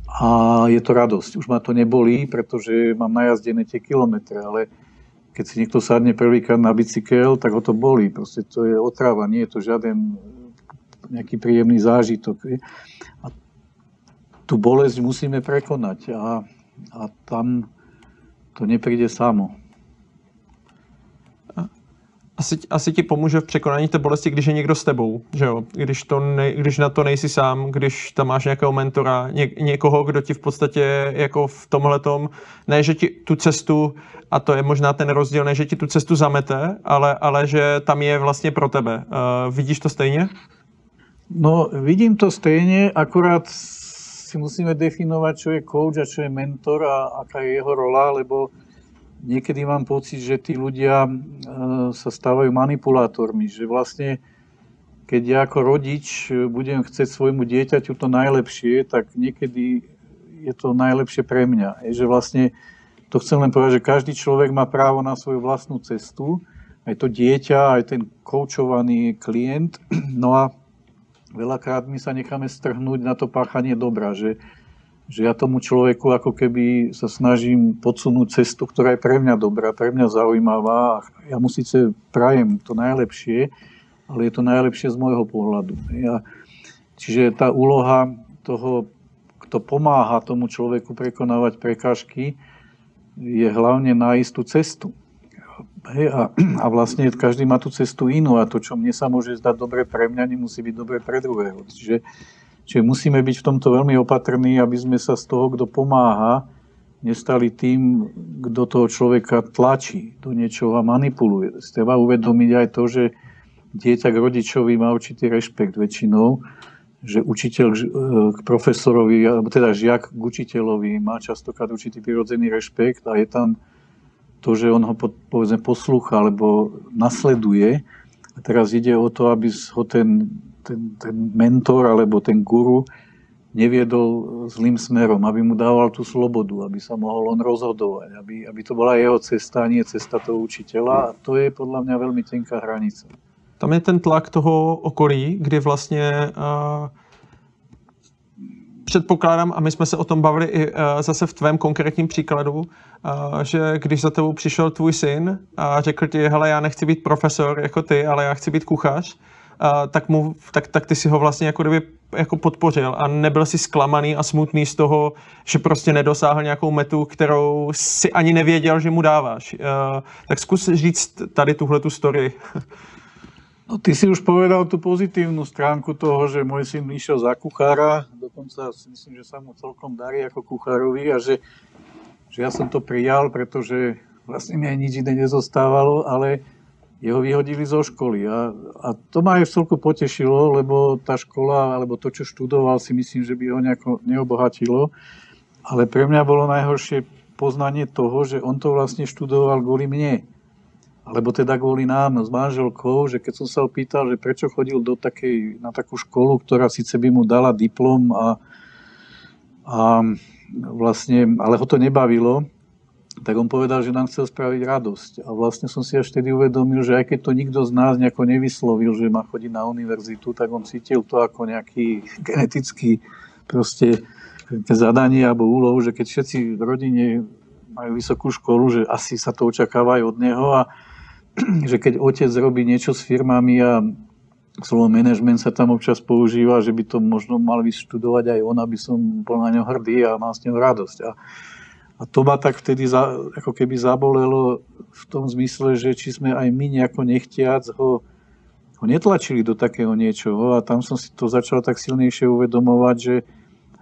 a je to radosť. Už ma to nebolí, pretože mám najazdené tie kilometre, ale keď si niekto sadne prvýkrát na bicykel, tak ho to bolí. Proste to je otrava, nie je to žiaden nejaký príjemný zážitok. A tú bolesť musíme prekonať a, a tam to nepríde samo asi, asi ti pomůže v překonání té bolesti, když je někdo s tebou, že jo? Když, to ne, když na to nejsi sám, když tam máš nějakého mentora, ně, někoho, kdo ti v podstatě jako v tomhle tom, ne, že ti tu cestu, a to je možná ten rozdíl, ne, že ti tu cestu zamete, ale, ale že tam je vlastně pro tebe. Uh, vidíš to stejně? No, vidím to stejně, akurát si musíme definovať, čo je coach a čo je mentor a aká je jeho rola, lebo niekedy mám pocit, že tí ľudia e, sa stávajú manipulátormi, že vlastne keď ja ako rodič budem chcieť svojmu dieťaťu to najlepšie, tak niekedy je to najlepšie pre mňa. Je, že vlastne to chcem len povedať, že každý človek má právo na svoju vlastnú cestu, aj to dieťa, aj ten koučovaný klient. *clears throat* No a veľakrát my sa necháme strhnúť na to páchanie dobra, že že ja tomu človeku ako keby sa snažím podsunúť cestu, ktorá je pre mňa dobrá, pre mňa zaujímavá. Ja mu síce prajem to najlepšie, ale je to najlepšie z môjho pohľadu. Ja, čiže tá úloha toho, kto pomáha tomu človeku prekonávať prekážky, je hlavne nájsť tú cestu. Hej, a, a vlastne každý má tú cestu inú a to, čo mne sa môže zdať dobre pre mňa, nemusí byť dobre pre druhého. Čiže Čiže musíme byť v tomto veľmi opatrní, aby sme sa z toho, kto pomáha, nestali tým, kto toho človeka tlačí do niečoho a manipuluje. Treba uvedomiť aj to, že dieťa k rodičovi má určitý rešpekt väčšinou, že učiteľ k profesorovi, alebo teda žiak k učiteľovi má častokrát určitý prirodzený rešpekt a je tam to, že on ho povedzme poslúcha alebo nasleduje. A teraz ide o to, aby ho ten ten, ten mentor alebo ten guru neviedol zlým smerom, aby mu dával tú slobodu, aby sa mohol on rozhodovať, aby, aby to bola jeho cesta, nie cesta toho učiteľa. A to je podľa mňa veľmi tenká hranica. Tam je ten tlak toho okolí, kdy vlastně uh, předpokládám, a my jsme se o tom bavili i uh, zase v tvém konkrétním příkladu, uh, že když za tebou přišel tvůj syn a řekl ti, hele, já nechci být profesor jako ty, ale já chci být kuchař, tak, mu, tak, tak ty si ho vlastně jako kdyby jako podpořil a nebyl si zklamaný a smutný z toho, že prostě nedosáhl nějakou metu, kterou si ani nevěděl, že mu dáváš. Tak zkus říct tady tuhle tu story. No ty si už povedal tú pozitívnu stránku toho, že môj syn išiel za kuchára, dokonca si myslím, že sa mu celkom darí ako kuchárovi a že, že ja som to prijal, pretože vlastne mi aj nič iné nezostávalo, ale jeho vyhodili zo školy. A, a to ma aj v celku potešilo, lebo tá škola, alebo to, čo študoval, si myslím, že by ho nejako neobohatilo. Ale pre mňa bolo najhoršie poznanie toho, že on to vlastne študoval kvôli mne alebo teda kvôli nám s manželkou, že keď som sa opýtal, že prečo chodil do takej, na takú školu, ktorá síce by mu dala diplom a, a vlastne, ale ho to nebavilo, tak on povedal, že nám chcel spraviť radosť. A vlastne som si až vtedy uvedomil, že aj keď to nikto z nás nejako nevyslovil, že má chodiť na univerzitu, tak on cítil to ako nejaký genetický proste zadanie alebo úlohu, že keď všetci v rodine majú vysokú školu, že asi sa to očakáva aj od neho a *clears throat* že keď otec robí niečo s firmami a slovo management sa tam občas používa, že by to možno mal vyštudovať aj on, aby som bol na ňo hrdý a mal s ňou radosť. A, a to ma tak vtedy za, ako keby zabolelo v tom zmysle, že či sme aj my nejako nechtiac ho, ho netlačili do takého niečoho. A tam som si to začal tak silnejšie uvedomovať, že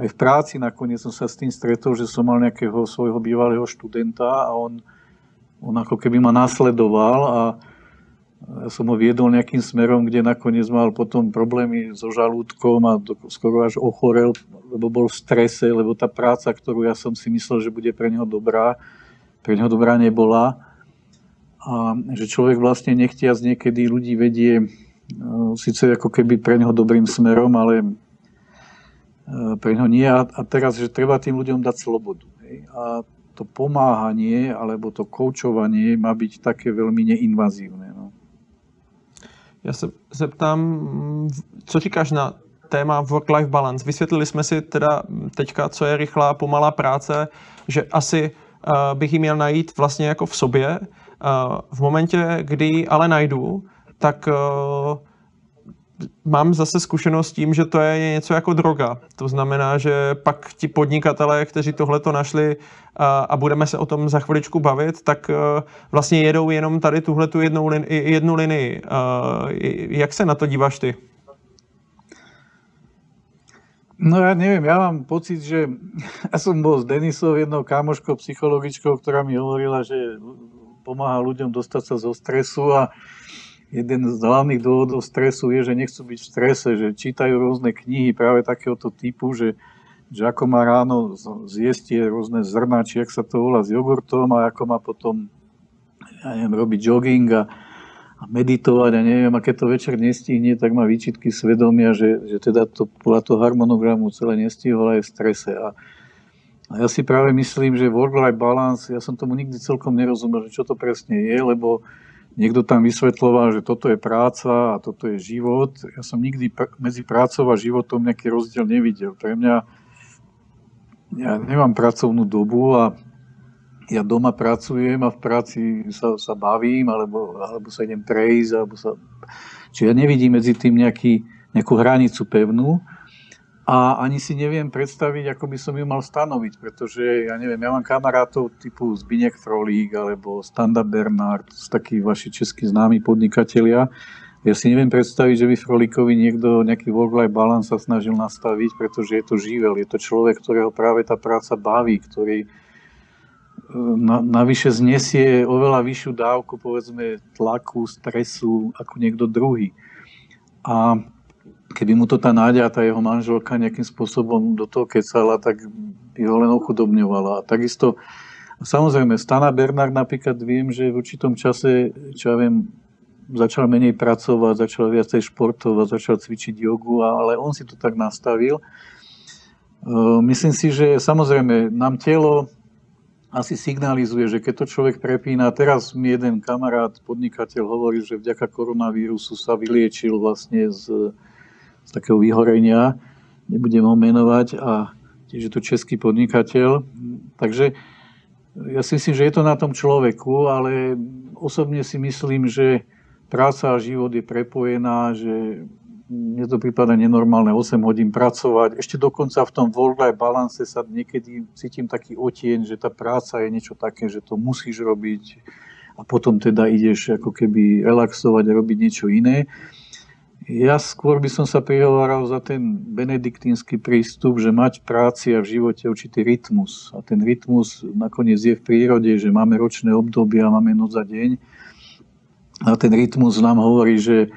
aj v práci nakoniec som sa s tým stretol, že som mal nejakého svojho bývalého študenta a on, on ako keby ma nasledoval a ja som ho viedol nejakým smerom, kde nakoniec mal potom problémy so žalúdkom a skoro až ochorel, lebo bol v strese, lebo tá práca, ktorú ja som si myslel, že bude pre neho dobrá, pre neho dobrá nebola. A že človek vlastne nechtiac niekedy ľudí vedie no, síce ako keby pre neho dobrým smerom, ale e, pre neho nie. A teraz, že treba tým ľuďom dať slobodu. A to pomáhanie alebo to koučovanie má byť také veľmi neinvazívne. Já se zeptám, co říkáš na téma work-life balance. Vysvětlili jsme si teda teďka, co je rychlá, pomalá práce, že asi uh, bych ji měl najít vlastně jako v sobě. Uh, v momentě, kdy ale najdu, tak uh, mám zase zkušenost s tím, že to je něco jako droga. To znamená, že pak ti podnikatelé, kteří tohle to našli a, a budeme se o tom za chviličku bavit, tak uh, vlastně jedou jenom tady tuhle tu jednu, lin, jednu linii. Uh, jak se na to díváš ty? No ja neviem, ja mám pocit, že *laughs* ja som bol s Denisou, jednou kámoškou, psychologičkou, ktorá mi hovorila, že pomáha ľuďom dostať sa zo stresu a jeden z hlavných dôvodov stresu je, že nechcú byť v strese, že čítajú rôzne knihy práve takéhoto typu, že, že ako má ráno zjesť tie rôzne zrná, či ak sa to volá s jogurtom a ako má potom ja neviem, robiť jogging a, a meditovať a neviem, a keď to večer nestihne, tak má výčitky svedomia, že, že teda to podľa toho harmonogramu celé nestihol aj v strese. A, a ja si práve myslím, že work-life balance, ja som tomu nikdy celkom nerozumel, že čo to presne je, lebo Niekto tam vysvetloval, že toto je práca a toto je život. Ja som nikdy pr- medzi prácou a životom nejaký rozdiel nevidel. Pre mňa, ja nemám pracovnú dobu a ja doma pracujem a v práci sa, sa bavím, alebo, alebo sa idem prejsť, alebo sa... Čiže ja nevidím medzi tým nejaký, nejakú hranicu pevnú a ani si neviem predstaviť, ako by som ju mal stanoviť, pretože ja neviem, ja mám kamarátov typu Zbinek Frolík alebo Standa Bernard, takí vaši českí známi podnikatelia. Ja si neviem predstaviť, že by Frolíkovi niekto nejaký work-life balance sa snažil nastaviť, pretože je to živel, je to človek, ktorého práve tá práca baví, ktorý e, na, navyše znesie oveľa vyššiu dávku, povedzme, tlaku, stresu ako niekto druhý. A keby mu to tá Náďa tá jeho manželka nejakým spôsobom do toho kecala, tak by ho len ochudobňovala. A takisto, samozrejme, Stana Bernard napríklad viem, že v určitom čase, čo ja viem, začal menej pracovať, začal viacej športovať, začal cvičiť jogu, ale on si to tak nastavil. Myslím si, že samozrejme nám telo asi signalizuje, že keď to človek prepína, teraz mi jeden kamarát, podnikateľ hovorí, že vďaka koronavírusu sa vyliečil vlastne z z takého vyhorenia, nebudem ho menovať, a tiež je to český podnikateľ. Takže ja si myslím, že je to na tom človeku, ale osobne si myslím, že práca a život je prepojená, že mne to prípada nenormálne 8 hodín pracovať. Ešte dokonca v tom work-life balance sa niekedy cítim taký otieň, že tá práca je niečo také, že to musíš robiť a potom teda ideš ako keby relaxovať a robiť niečo iné. Ja skôr by som sa prihováral za ten benediktínsky prístup, že mať práci a v živote určitý rytmus. A ten rytmus nakoniec je v prírode, že máme ročné obdobia, máme noc a deň. A ten rytmus nám hovorí, že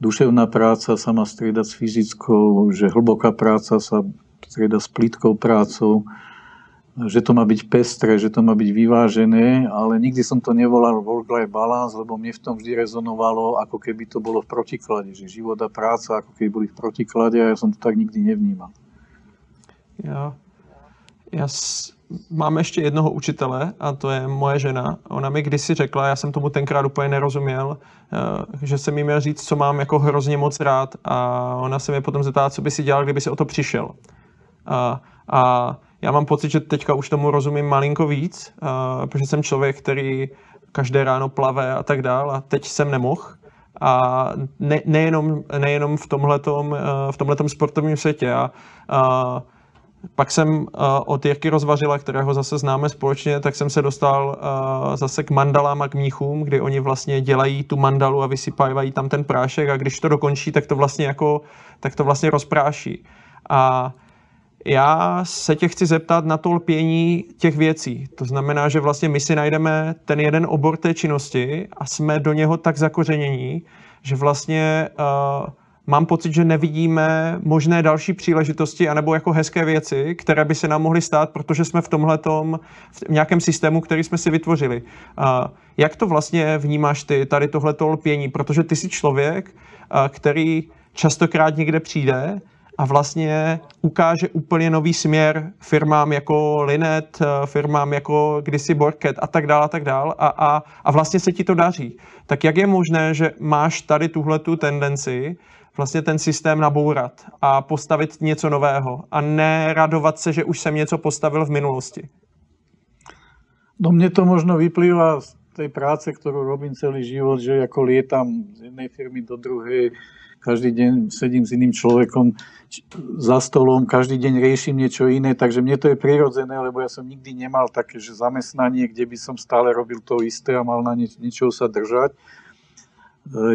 duševná práca sa má striedať s fyzickou, že hlboká práca sa strieda s plítkou prácou, že to má byť pestré, že to má byť vyvážené, ale nikdy som to nevolal work-life balance, lebo mne v tom vždy rezonovalo, ako keby to bolo v protiklade, že život a práca ako keby boli v protiklade a ja som to tak nikdy nevnímal. Ja, já s, mám ještě jednoho učitele a to je moje žena. Ona mi kdysi řekla, já jsem tomu tenkrát úplně nerozuměl, eh, že jsem jí měl říct, co mám jako hrozně moc rád a ona se mi potom zeptala, co by si dělal, kdyby si o to přišel. A, a já mám pocit, že teďka už tomu rozumím malinko víc, uh, protože jsem člověk, který každé ráno plave a tak dál a teď jsem nemohl. A ne, nejenom, nejenom v tomhletom, uh, v tomhletom sportovním světě. A, uh, pak jsem uh, od Jirky Rozvařila, kterého zase známe společně, tak jsem se dostal uh, zase k mandalám a k mníchům, kdy oni vlastně dělají tu mandalu a vysypávají tam ten prášek a když to dokončí, tak to vlastně jako, tak to vlastně rozpráší. A já se tě chci zeptat na to lpění těch věcí. To znamená, že vlastně my si najdeme ten jeden obor té činnosti a jsme do něho tak zakořenění, že vlastně uh, mám pocit, že nevidíme možné další příležitosti anebo jako hezké věci, které by se nám mohly stát, protože jsme v tomhletom, v nějakém systému, který jsme si vytvořili. Uh, jak to vlastně vnímáš ty, tady tohleto lpění? Protože ty jsi člověk, uh, který častokrát někde přijde a vlastně ukáže úplně nový směr firmám jako Linet, eh, firmám jako kdysi Borket a tak dále a tak dále a, a, a vlastně se ti to daří. Tak jak je možné, že máš tady tuhle tu tendenci vlastně ten systém nabourat a postavit něco nového a neradovat se, že už jsem něco postavil v minulosti? No mne to možno vyplýva z tej práce, ktorú robím celý život, že ako lietam z jednej firmy do druhej, každý deň sedím s iným človekom za stolom, každý deň riešim niečo iné, takže mne to je prirodzené, lebo ja som nikdy nemal také, že zamestnanie, kde by som stále robil to isté a mal na nieč- niečo sa držať. E,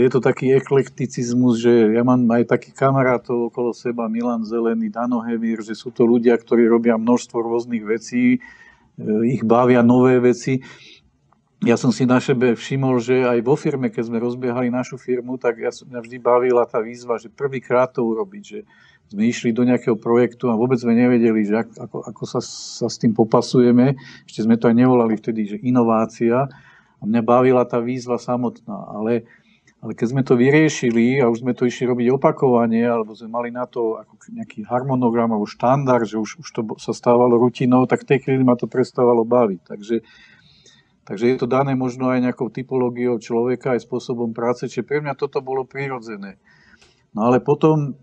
je to taký eklekticizmus, že ja mám aj takých kamarátov okolo seba, Milan Zelený, Dano Hemír, že sú to ľudia, ktorí robia množstvo rôznych vecí, e, ich bavia nové veci ja som si na sebe všimol, že aj vo firme, keď sme rozbiehali našu firmu, tak ja mňa vždy bavila tá výzva, že prvýkrát to urobiť, že sme išli do nejakého projektu a vôbec sme nevedeli, že ako, ako sa, sa s tým popasujeme. Ešte sme to aj nevolali vtedy, že inovácia. A mňa bavila tá výzva samotná. Ale, ale keď sme to vyriešili a už sme to išli robiť opakovanie, alebo sme mali na to ako nejaký harmonogram alebo štandard, že už, už to sa stávalo rutinou, tak v tej chvíli ma to prestávalo baviť. Takže Takže je to dané možno aj nejakou typológiou človeka, aj spôsobom práce, čiže pre mňa toto bolo prirodzené. No ale potom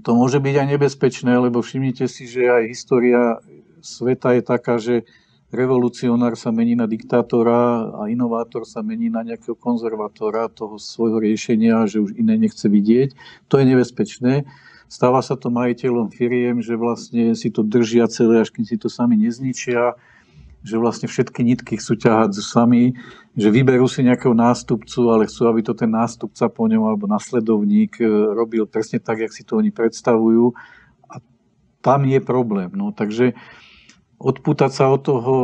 to môže byť aj nebezpečné, lebo všimnite si, že aj história sveta je taká, že revolucionár sa mení na diktátora a inovátor sa mení na nejakého konzervatóra toho svojho riešenia, že už iné nechce vidieť. To je nebezpečné. Stáva sa to majiteľom firiem, že vlastne si to držia celé, až kým si to sami nezničia že vlastne všetky nitky chcú ťahať sami, že vyberú si nejakého nástupcu, ale chcú, aby to ten nástupca po ňom alebo nasledovník e, robil presne tak, jak si to oni predstavujú. A tam je problém. No, takže odpútať sa od toho,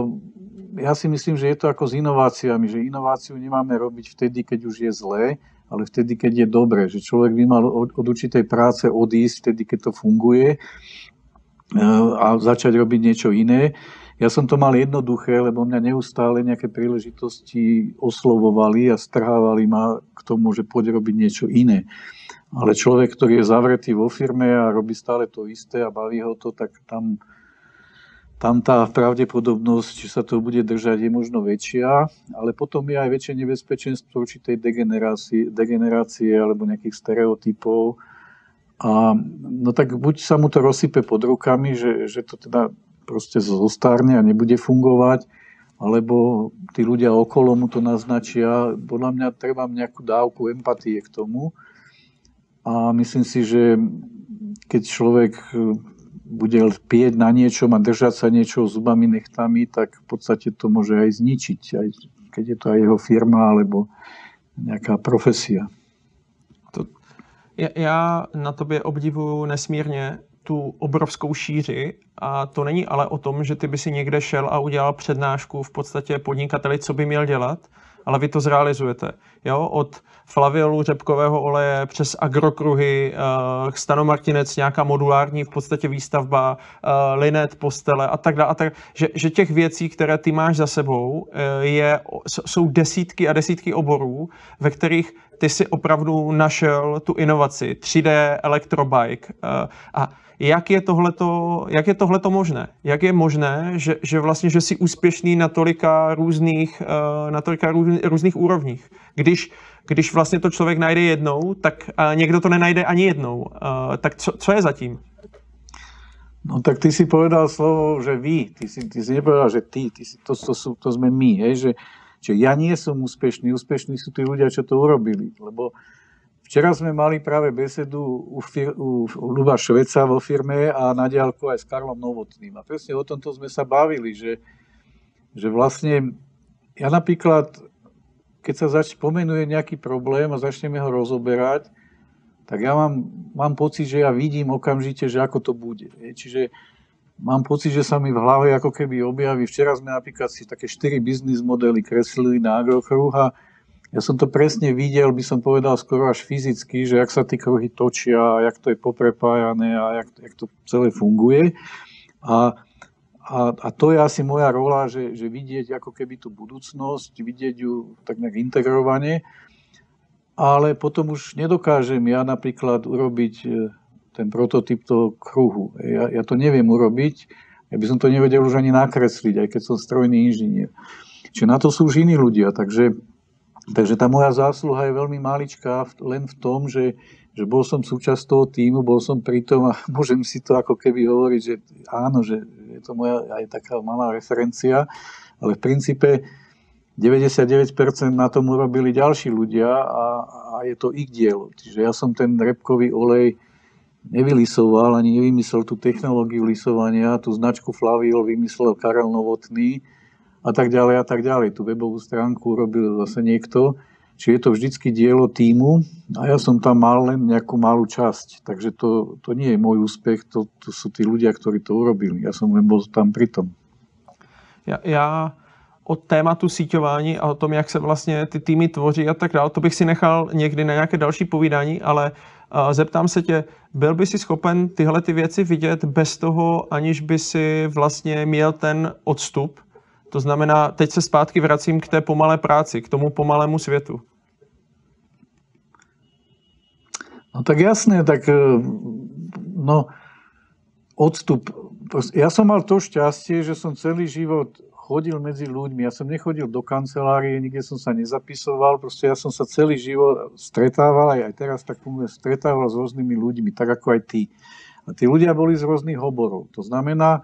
ja si myslím, že je to ako s inováciami, že inováciu nemáme robiť vtedy, keď už je zlé, ale vtedy, keď je dobré, že človek by mal od, od určitej práce odísť vtedy, keď to funguje e, a začať robiť niečo iné. Ja som to mal jednoduché, lebo mňa neustále nejaké príležitosti oslovovali a strhávali ma k tomu, že poď robiť niečo iné. Ale človek, ktorý je zavretý vo firme a robí stále to isté a baví ho to, tak tam, tam tá pravdepodobnosť, či sa to bude držať, je možno väčšia, ale potom je aj väčšie nebezpečenstvo určitej degenerácie, degenerácie alebo nejakých stereotypov. A no tak buď sa mu to rozsype pod rukami, že, že to teda proste zostarne a nebude fungovať, alebo tí ľudia okolo mu to naznačia. Podľa mňa treba nejakú dávku empatie k tomu. A myslím si, že keď človek bude pieť na niečom a držať sa niečo zubami, nechtami, tak v podstate to môže aj zničiť, aj keď je to aj jeho firma alebo nejaká profesia. To, Já na tobě obdivuju nesmírně tu obrovskou šíři a to není ale o tom, že ty by si někde šel a udělal přednášku v podstatě podnikateli, co by měl dělat, ale vy to zrealizujete. Jo? Od flaviolu řepkového oleje přes agrokruhy, uh, Stanomartinec, nějaká modulární v podstatě výstavba, uh, linet, postele a tak dále. A tak, že, že těch věcí, které ty máš za sebou, uh, je, jsou desítky a desítky oborů, ve kterých ty si opravdu našel tu inovaci, 3D elektrobike. Uh, a jak je tohleto, jak je tohleto možné? Jak je možné, že, že vlastně, že jsi úspěšný na tolika různých, na tolika různých úrovních? Když, když vlastně to člověk najde jednou, tak někdo to nenajde ani jednou. Tak co, co je zatím? No tak ty si povedal slovo, že vy, ty si, ty si nepovedal, že ty, ty si, to, to, to, to sme my, hej, že, že ja nie som úspešný, úspešní sú tí ľudia, čo to urobili, lebo Včera sme mali práve besedu u, fir- u, u Luba Šveca vo firme a na diálku aj s Karlom Novotným. A presne o tomto sme sa bavili, že, že vlastne ja napríklad, keď sa zač- pomenuje nejaký problém a začneme ho rozoberať, tak ja mám, mám pocit, že ja vidím okamžite, že ako to bude. Čiže mám pocit, že sa mi v hlave ako keby objaví. Včera sme napríklad si také 4 biznis modely kreslili na agrokruh a ja som to presne videl, by som povedal skoro až fyzicky, že jak sa tie kruhy točia, jak to je poprepájané a jak, jak to celé funguje. A, a, a to je asi moja rola, že, že vidieť ako keby tú budúcnosť, vidieť ju tak nejak integrovane, ale potom už nedokážem ja napríklad urobiť e, ten prototyp toho kruhu. Ja, ja to neviem urobiť, ja by som to nevedel už ani nakresliť, aj keď som strojný inžinier. Čiže na to sú už iní ľudia, takže Takže tá moja zásluha je veľmi maličká len v tom, že, že bol som súčasť toho týmu, bol som pri tom a *laughs* môžem si to ako keby hovoriť, že áno, že je to moja aj taká malá referencia, ale v princípe 99% na tom urobili ďalší ľudia a, a je to ich dielo. Čiže ja som ten repkový olej nevylisoval, ani nevymyslel tú technológiu lisovania, tú značku Flaviol vymyslel Karel Novotný, a tak ďalej a tak ďalej. Tú webovú stránku urobil zase niekto. Čiže je to vždycky dielo týmu a ja som tam mal len nejakú malú časť. Takže to, to nie je môj úspech, to, to sú tí ľudia, ktorí to urobili. Ja som len bol tam pri tom. Ja, ja o tématu síťování a o tom, jak se vlastně ty týmy tvoří a tak dále, to bych si nechal někdy na nějaké další povídání, ale zeptám se tě, byl by si schopen tyhle ty věci vidět bez toho, aniž by si vlastně měl ten odstup to znamená, teď se zpátky vracím k té pomalé práci, k tomu pomalému světu. No tak jasné, tak eh, no, odstup. Ja som mal to šťastie, že som celý život chodil medzi ľuďmi. Ja som nechodil do kancelárie, nikde som sa nezapisoval. Proste ja som sa celý život stretával, aj, teraz tak stretával s rôznymi ľuďmi, tak ako aj ty. A tí ľudia boli z rôznych oborov. To znamená,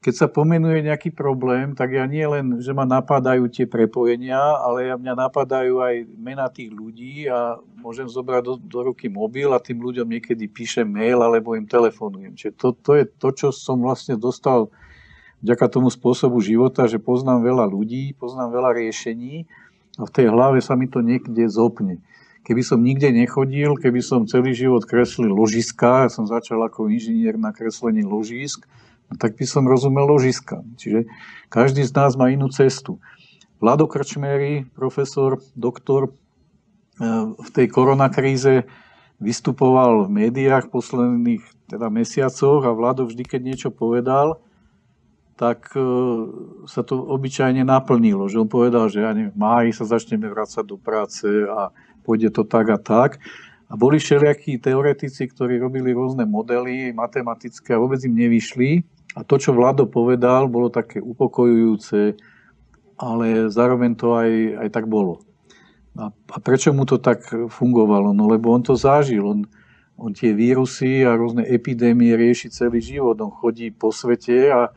keď sa pomenuje nejaký problém, tak ja nie len, že ma napadajú tie prepojenia, ale ja mňa napadajú aj mena tých ľudí a môžem zobrať do, do ruky mobil a tým ľuďom niekedy píšem mail alebo im telefonujem. Čiže to, to je to, čo som vlastne dostal vďaka tomu spôsobu života, že poznám veľa ľudí, poznám veľa riešení a v tej hlave sa mi to niekde zopne. Keby som nikde nechodil, keby som celý život kreslil ložiska, ja som začal ako inžinier na kreslení ložisk, tak by som rozumel ložiska. Čiže každý z nás má inú cestu. Vlado Krčmery, profesor, doktor, e, v tej koronakríze vystupoval v médiách posledných teda mesiacoch a Vlado vždy, keď niečo povedal, tak e, sa to obyčajne naplnilo. Že on povedal, že ja v máji sa začneme vrácať do práce a pôjde to tak a tak. A boli všelijakí teoretici, ktorí robili rôzne modely matematické a vôbec im nevyšli. A to, čo Vlado povedal, bolo také upokojujúce, ale zároveň to aj, aj tak bolo. A, a prečo mu to tak fungovalo? No lebo on to zažil. On, on tie vírusy a rôzne epidémie rieši celý život. On chodí po svete a,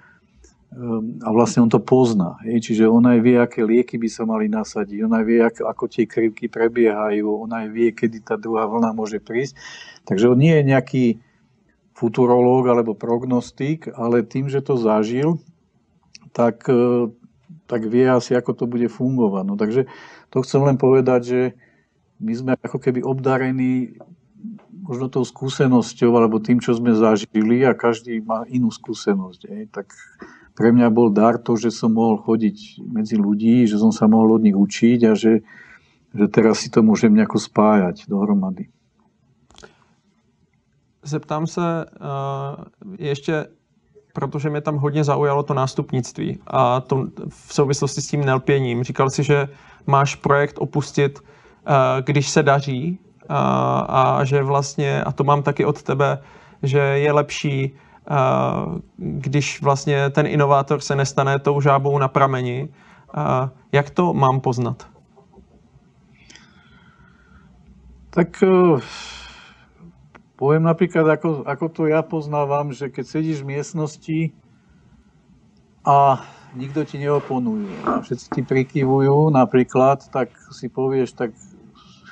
ehm, a vlastne on to pozná. Hej? Čiže on aj vie, aké lieky by sa mali nasadiť, on aj vie, ako, ako tie krivky prebiehajú, on aj vie, kedy tá druhá vlna môže prísť. Takže on nie je nejaký futurológ alebo prognostik, ale tým, že to zažil, tak, e, tak vie asi, ako to bude fungovať. No, takže to chcem len povedať, že my sme ako keby obdarení možno tou skúsenosťou alebo tým, čo sme zažili a každý má inú skúsenosť. Hej. Tak pre mňa bol dar to, že som mohol chodiť medzi ľudí, že som sa mohol od nich učiť a že, že teraz si to môžem nejako spájať dohromady. Zeptám se uh, ještě, protože mě tam hodně zaujalo to nástupnictví a to v souvislosti s tím nelpěním. Říkal si, že máš projekt opustit, uh, když se daří a, a že vlastně, a to mám taky od tebe, že je lepší, když vlastně ten inovátor se nestane tou žábou na prameni. Jak to mám poznat? Tak Poviem napríklad, ako, ako to ja poznávam, že keď sedíš v miestnosti a nikto ti neoponuje a všetci ti prikyvujú napríklad, tak si povieš, tak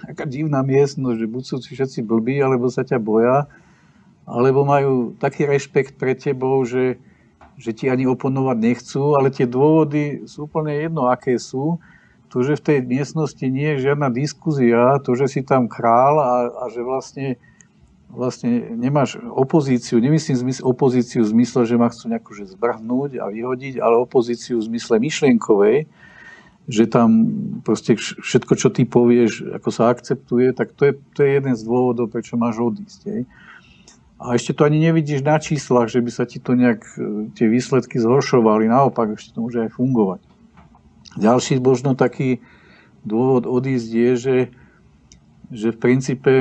aká divná miestnosť, že buď sú všetci blbí, alebo sa ťa boja, alebo majú taký rešpekt pre tebou, že, že ti ani oponovať nechcú, ale tie dôvody sú úplne jedno, aké sú. To, že v tej miestnosti nie je žiadna diskuzia, to, že si tam král a, a že vlastne vlastne nemáš opozíciu, nemyslím zmysl, opozíciu v zmysle, že ma chcú nejako že zbrhnúť a vyhodiť, ale opozíciu v zmysle myšlienkovej, že tam proste všetko, čo ty povieš, ako sa akceptuje, tak to je, to je jeden z dôvodov, prečo máš odísť. Hej. A ešte to ani nevidíš na číslach, že by sa ti to nejak, e, tie výsledky zhoršovali, naopak ešte to môže aj fungovať. Ďalší možno taký dôvod odísť je, že, že v princípe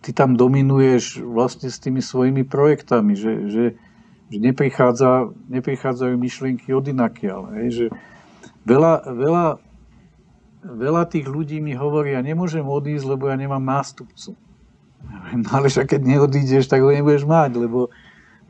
ty tam dominuješ vlastne s tými svojimi projektami, že, že, že neprichádza, neprichádzajú myšlienky od inakiaľ. Že veľa, veľa, veľa tých ľudí mi hovorí, ja nemôžem odísť, lebo ja nemám nástupcu. No ale však keď neodídeš, tak ho nebudeš mať, lebo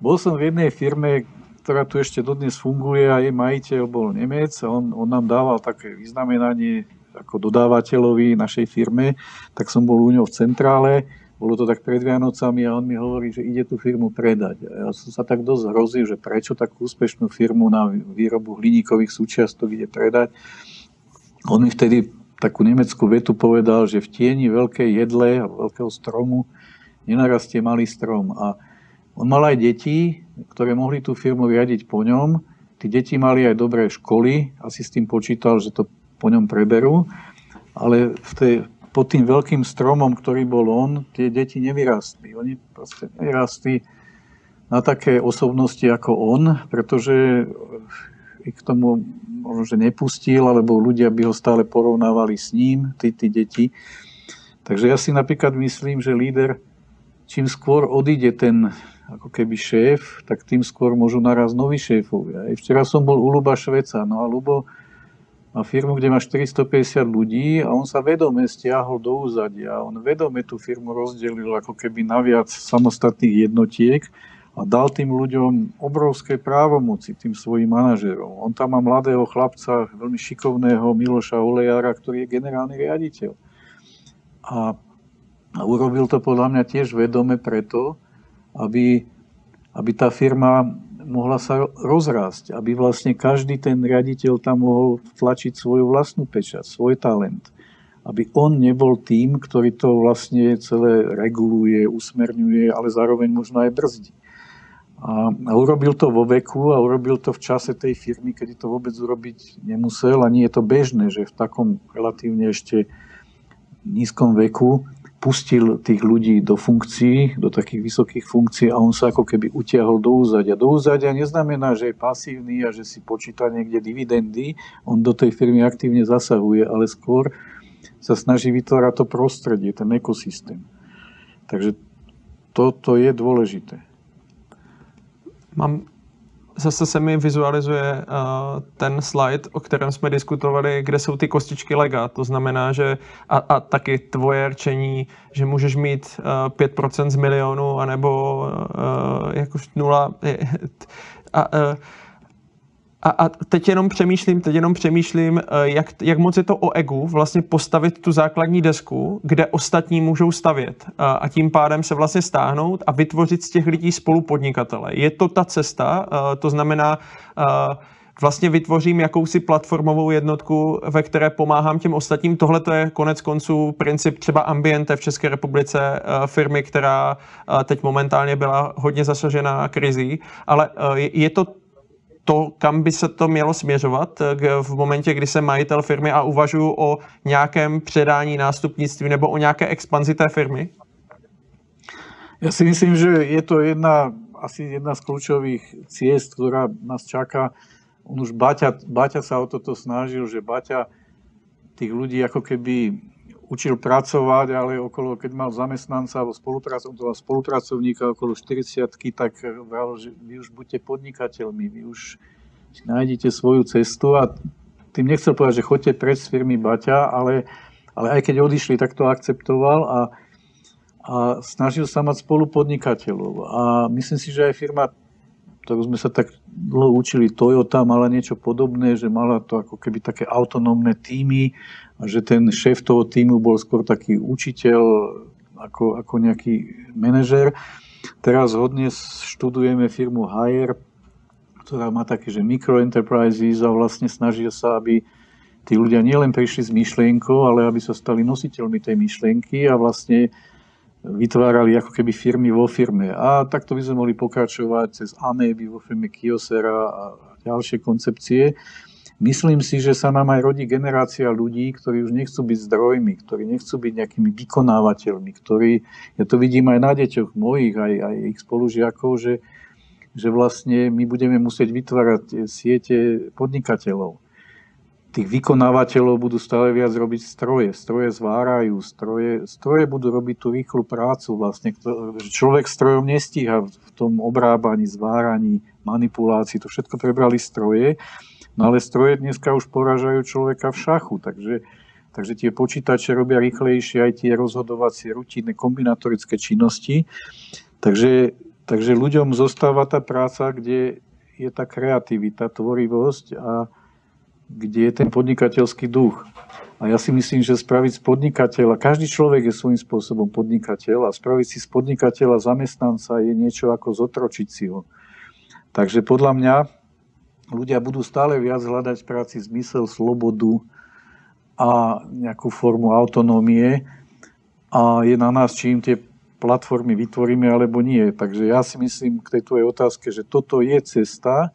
bol som v jednej firme, ktorá tu ešte dodnes funguje a jej majiteľ bol Nemec a on, on nám dával také vyznamenanie ako dodávateľovi našej firme, tak som bol u ňo v centrále bolo to tak pred Vianocami a on mi hovorí, že ide tú firmu predať. A ja som sa tak dosť hrozil, že prečo takú úspešnú firmu na výrobu hliníkových súčiastok ide predať. On mi vtedy takú nemeckú vetu povedal, že v tieni veľkej jedle a veľkého stromu nenarastie malý strom. A on mal aj deti, ktoré mohli tú firmu riadiť po ňom. Tí deti mali aj dobré školy, asi s tým počítal, že to po ňom preberú. Ale v tej, pod tým veľkým stromom, ktorý bol on, tie deti nevyrastli. Oni proste nevyrastli na také osobnosti ako on, pretože ich k tomu možno, že nepustil, alebo ľudia by ho stále porovnávali s ním, tí, tí deti. Takže ja si napríklad myslím, že líder, čím skôr odíde ten ako keby šéf, tak tým skôr môžu naraz noví šéfovia. Včera som bol u Luba Šveca, no a Lubo má firmu, kde má 450 ľudí a on sa vedome stiahol do úzadia. On vedome tú firmu rozdelil ako keby na viac samostatných jednotiek a dal tým ľuďom obrovské právomoci, tým svojim manažerom. On tam má mladého chlapca, veľmi šikovného Miloša Olejára, ktorý je generálny riaditeľ. A, a urobil to podľa mňa tiež vedome preto, aby, aby tá firma mohla sa rozrásť, aby vlastne každý ten riaditeľ tam mohol tlačiť svoju vlastnú pečať, svoj talent. Aby on nebol tým, ktorý to vlastne celé reguluje, usmerňuje, ale zároveň možno aj brzdí. A, urobil to vo veku a urobil to v čase tej firmy, kedy to vôbec urobiť nemusel a nie je to bežné, že v takom relatívne ešte nízkom veku pustil tých ľudí do funkcií, do takých vysokých funkcií a on sa ako keby utiahol do úzadia. Do úzadia neznamená, že je pasívny a že si počíta niekde dividendy, on do tej firmy aktívne zasahuje, ale skôr sa snaží vytvárať to prostredie, ten ekosystém. Takže toto je dôležité. Mám zase se mi vizualizuje uh, ten slide, o kterém jsme diskutovali, kde jsou ty kostičky lega. To znamená, že a, a taky tvoje rčení, že můžeš mít uh, 5% z milionu, anebo uh, jakož nula. A, uh, a, a teď jenom přemýšlím, teď jenom přemýšlím, eh, jak, jak moc je to o egu vlastně postavit tu základní desku, kde ostatní můžou stavět a, a tím pádem se vlastně stáhnout a vytvořit z těch lidí spolupodnikatele. Je to ta cesta, eh, to znamená, eh, vlastně vytvořím jakousi platformovou jednotku, ve které pomáhám těm ostatním. Tohle to je konec konců princip třeba Ambiente v České republice, firmy, která teď momentálně byla hodně zasažená krizí, ale je to to, kam by se to mělo směřovat v momentě, kdy jsem majitel firmy a uvažuji o nějakém předání nástupnictví nebo o nějaké expanzi té firmy? Ja si myslím, že je to jedna, asi jedna z kľúčových ciest, ktorá nás čaká on už Baťa, Baťa sa o toto snažil, že Baťa tých ľudí ako keby učil pracovať, ale okolo, keď mal zamestnanca alebo spolupracovníka okolo 40 tak vral, že vy už buďte podnikateľmi, vy už si nájdete svoju cestu a tým nechcel povedať, že chodte pred z firmy Baťa, ale, ale aj keď odišli, tak to akceptoval a, a snažil sa mať spolupodnikateľov. A myslím si, že aj firma ktorú sme sa tak dlho učili, Toyota mala niečo podobné, že mala to ako keby také autonómne týmy a že ten šéf toho týmu bol skôr taký učiteľ ako, ako nejaký manažer. Teraz hodne študujeme firmu Hire, ktorá má také, že microenterprises a vlastne snaží sa, aby tí ľudia nielen prišli s myšlienkou, ale aby sa stali nositeľmi tej myšlienky a vlastne vytvárali ako keby firmy vo firme. A takto by sme mohli pokračovať cez Ameby vo firme Kiosera a ďalšie koncepcie. Myslím si, že sa nám aj rodí generácia ľudí, ktorí už nechcú byť zdrojmi, ktorí nechcú byť nejakými vykonávateľmi, ktorí, ja to vidím aj na deťoch mojich, aj, aj ich spolužiakov, že, že vlastne my budeme musieť vytvárať siete podnikateľov tých vykonávateľov budú stále viac robiť stroje. Stroje zvárajú, stroje, stroje budú robiť tú rýchlu prácu. Vlastne, človek strojom nestíha v tom obrábaní, zváraní, manipulácii. To všetko prebrali stroje. No ale stroje dneska už poražajú človeka v šachu. Takže, takže tie počítače robia rýchlejšie aj tie rozhodovacie, rutinné, kombinatorické činnosti. Takže, takže ľuďom zostáva tá práca, kde je tá kreativita, tvorivosť a, kde je ten podnikateľský duch. A ja si myslím, že spraviť z podnikateľa, každý človek je svojím spôsobom podnikateľ a spraviť si z podnikateľa zamestnanca je niečo ako zotročiť si ho. Takže podľa mňa ľudia budú stále viac hľadať práci zmysel, slobodu a nejakú formu autonómie a je na nás, či im tie platformy vytvoríme alebo nie. Takže ja si myslím k tej tvojej otázke, že toto je cesta,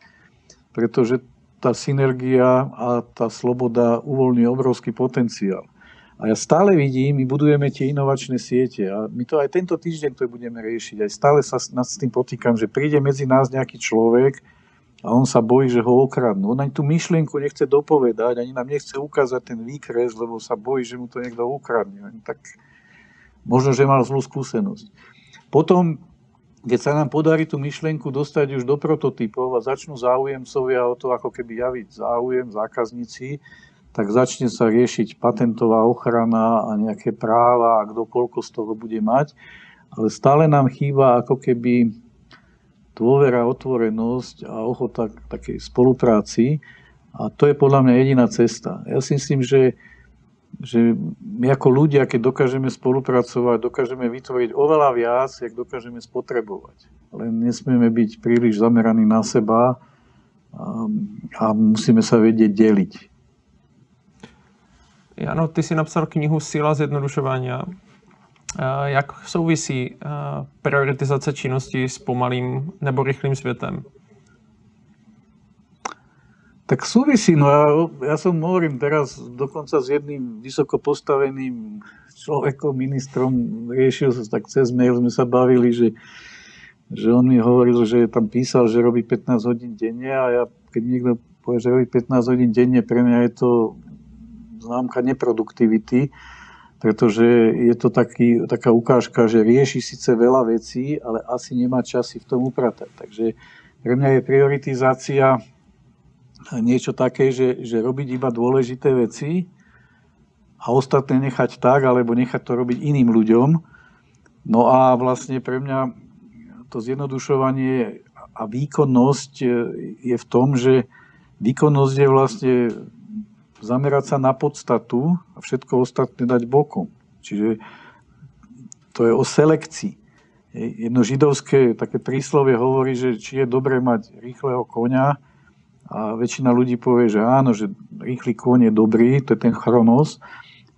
pretože tá synergia a tá sloboda uvoľňuje obrovský potenciál. A ja stále vidím, my budujeme tie inovačné siete a my to aj tento týždeň to budeme riešiť. Aj stále sa s tým potýkam, že príde medzi nás nejaký človek a on sa bojí, že ho okradnú. On ani tú myšlienku nechce dopovedať, ani nám nechce ukázať ten výkres, lebo sa bojí, že mu to niekto ukradne. Tak možno, že mal zlú skúsenosť. Potom keď sa nám podarí tú myšlienku dostať už do prototypov a začnú záujemcovia o to ako keby javiť záujem, zákazníci, tak začne sa riešiť patentová ochrana a nejaké práva a kto koľko z toho bude mať. Ale stále nám chýba ako keby dôvera, otvorenosť a ochota k takej spolupráci. A to je podľa mňa jediná cesta. Ja si myslím, že že my ako ľudia, keď dokážeme spolupracovať, dokážeme vytvoriť oveľa viac, jak dokážeme spotrebovať. Len nesmieme byť príliš zameraní na seba a, a musíme sa vedieť deliť. Jano, ty si napsal knihu Síla zjednodušovania. Jak souvisí prioritizace činnosti s pomalým nebo rychlým světem? Tak súvisí, no ja, ja som hovorím teraz dokonca s jedným vysoko postaveným človekom, ministrom, riešil sa tak cez mail, sme sa bavili, že, že on mi hovoril, že tam písal, že robí 15 hodín denne a ja, keď niekto povie, že robí 15 hodín denne, pre mňa je to známka neproduktivity, pretože je to taký, taká ukážka, že rieši síce veľa vecí, ale asi nemá časy v tom upratať. Takže pre mňa je prioritizácia niečo také, že, že robiť iba dôležité veci a ostatné nechať tak, alebo nechať to robiť iným ľuďom. No a vlastne pre mňa to zjednodušovanie a výkonnosť je v tom, že výkonnosť je vlastne zamerať sa na podstatu a všetko ostatné dať bokom. Čiže to je o selekcii. Jedno židovské také príslovie hovorí, že či je dobré mať rýchleho konia, A väčšina ľudí povie, že áno, že rýchly kôň je dobrý, to je ten chronos.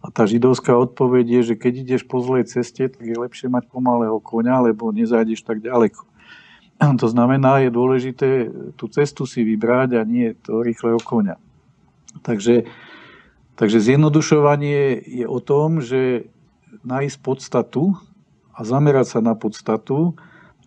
A tá židovská odpoveď je, že keď ideš po zlej ceste, tak je lepšie mať pomalého koňa, lebo nezájdeš tak ďaleko. To znamená, je dôležité tú cestu si vybrať a nie toho rýchleho koňa. Takže, takže zjednodušovanie je o tom, že nájsť podstatu a zamerať sa na podstatu.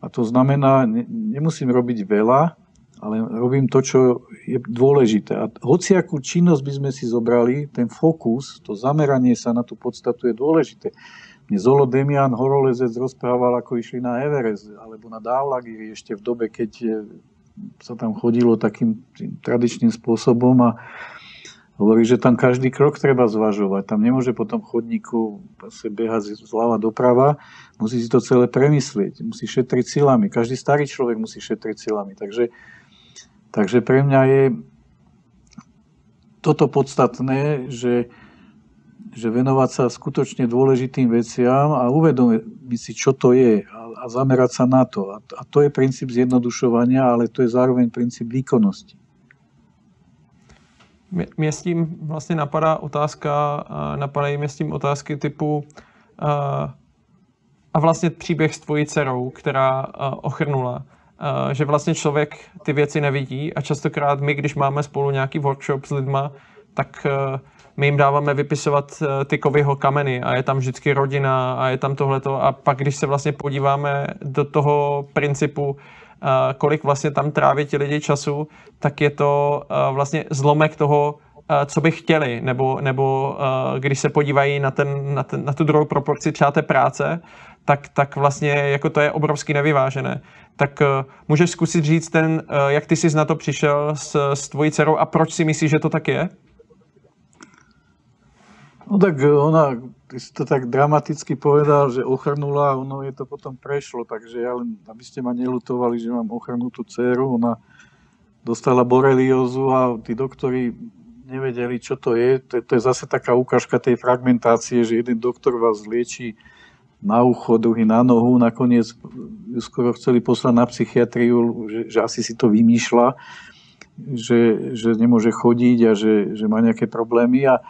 A to znamená, nemusím robiť veľa, ale robím to, čo je dôležité. A hociakú činnosť by sme si zobrali, ten fokus, to zameranie sa na tú podstatu je dôležité. Mne Zolo Demian Horolezec rozprával, ako išli na Everest alebo na Dávlagiri ešte v dobe, keď eh, sa tam chodilo takým tradičným spôsobom a hovorí, že tam každý krok treba zvažovať. Tam nemôže potom chodníku sa behať zľava doprava, musí si to celé premyslieť, musí šetriť silami. Každý starý človek musí šetriť silami. Takže Takže pre mňa je toto podstatné, že, že venovať sa skutočne dôležitým veciam a uvedomiť si, čo to je a, a zamerať sa na to. A, a to je princíp zjednodušovania, ale to je zároveň princíp výkonnosti. Mě s tím vlastně napadá otázka, napadají mě s tím otázky typu a vlastně příběh s tvojí dcerou, která ochrnula že vlastně člověk ty věci nevidí a častokrát my, když máme spolu nějaký workshop s lidma, tak eh, my jim dáváme vypisovat eh, ty kovyho kameny a je tam vždycky rodina a je tam tohleto. A pak, když se vlastně podíváme do toho principu, kolik vlastně tam tráví ti lidi času, tak je to vlastně zlomek toho, co by chtěli, nebo, nebo když se podívají na, ten, na, ten, na tu druhou proporci třeba té práce, tak, tak vlastně jako to je obrovsky nevyvážené. Tak uh, můžeš zkusit říct ten, uh, jak ty jsi na to přišel s, s tvojí dcerou a proč si myslíš, že to tak je? No tak ona, ty si to tak dramaticky povedal, že ochrnula, ono je to potom prešlo, takže ja len, aby ste ma nelutovali, že mám ochrnutú dceru, ona dostala boreliózu a tí doktori nevedeli, čo to je. To, to je zase taká ukážka tej fragmentácie, že jeden doktor vás lieči na ucho, druhý na nohu. Nakoniec ju skoro chceli poslať na psychiatriu, že, že asi si to vymýšľa, že, že nemôže chodiť a že, že má nejaké problémy. A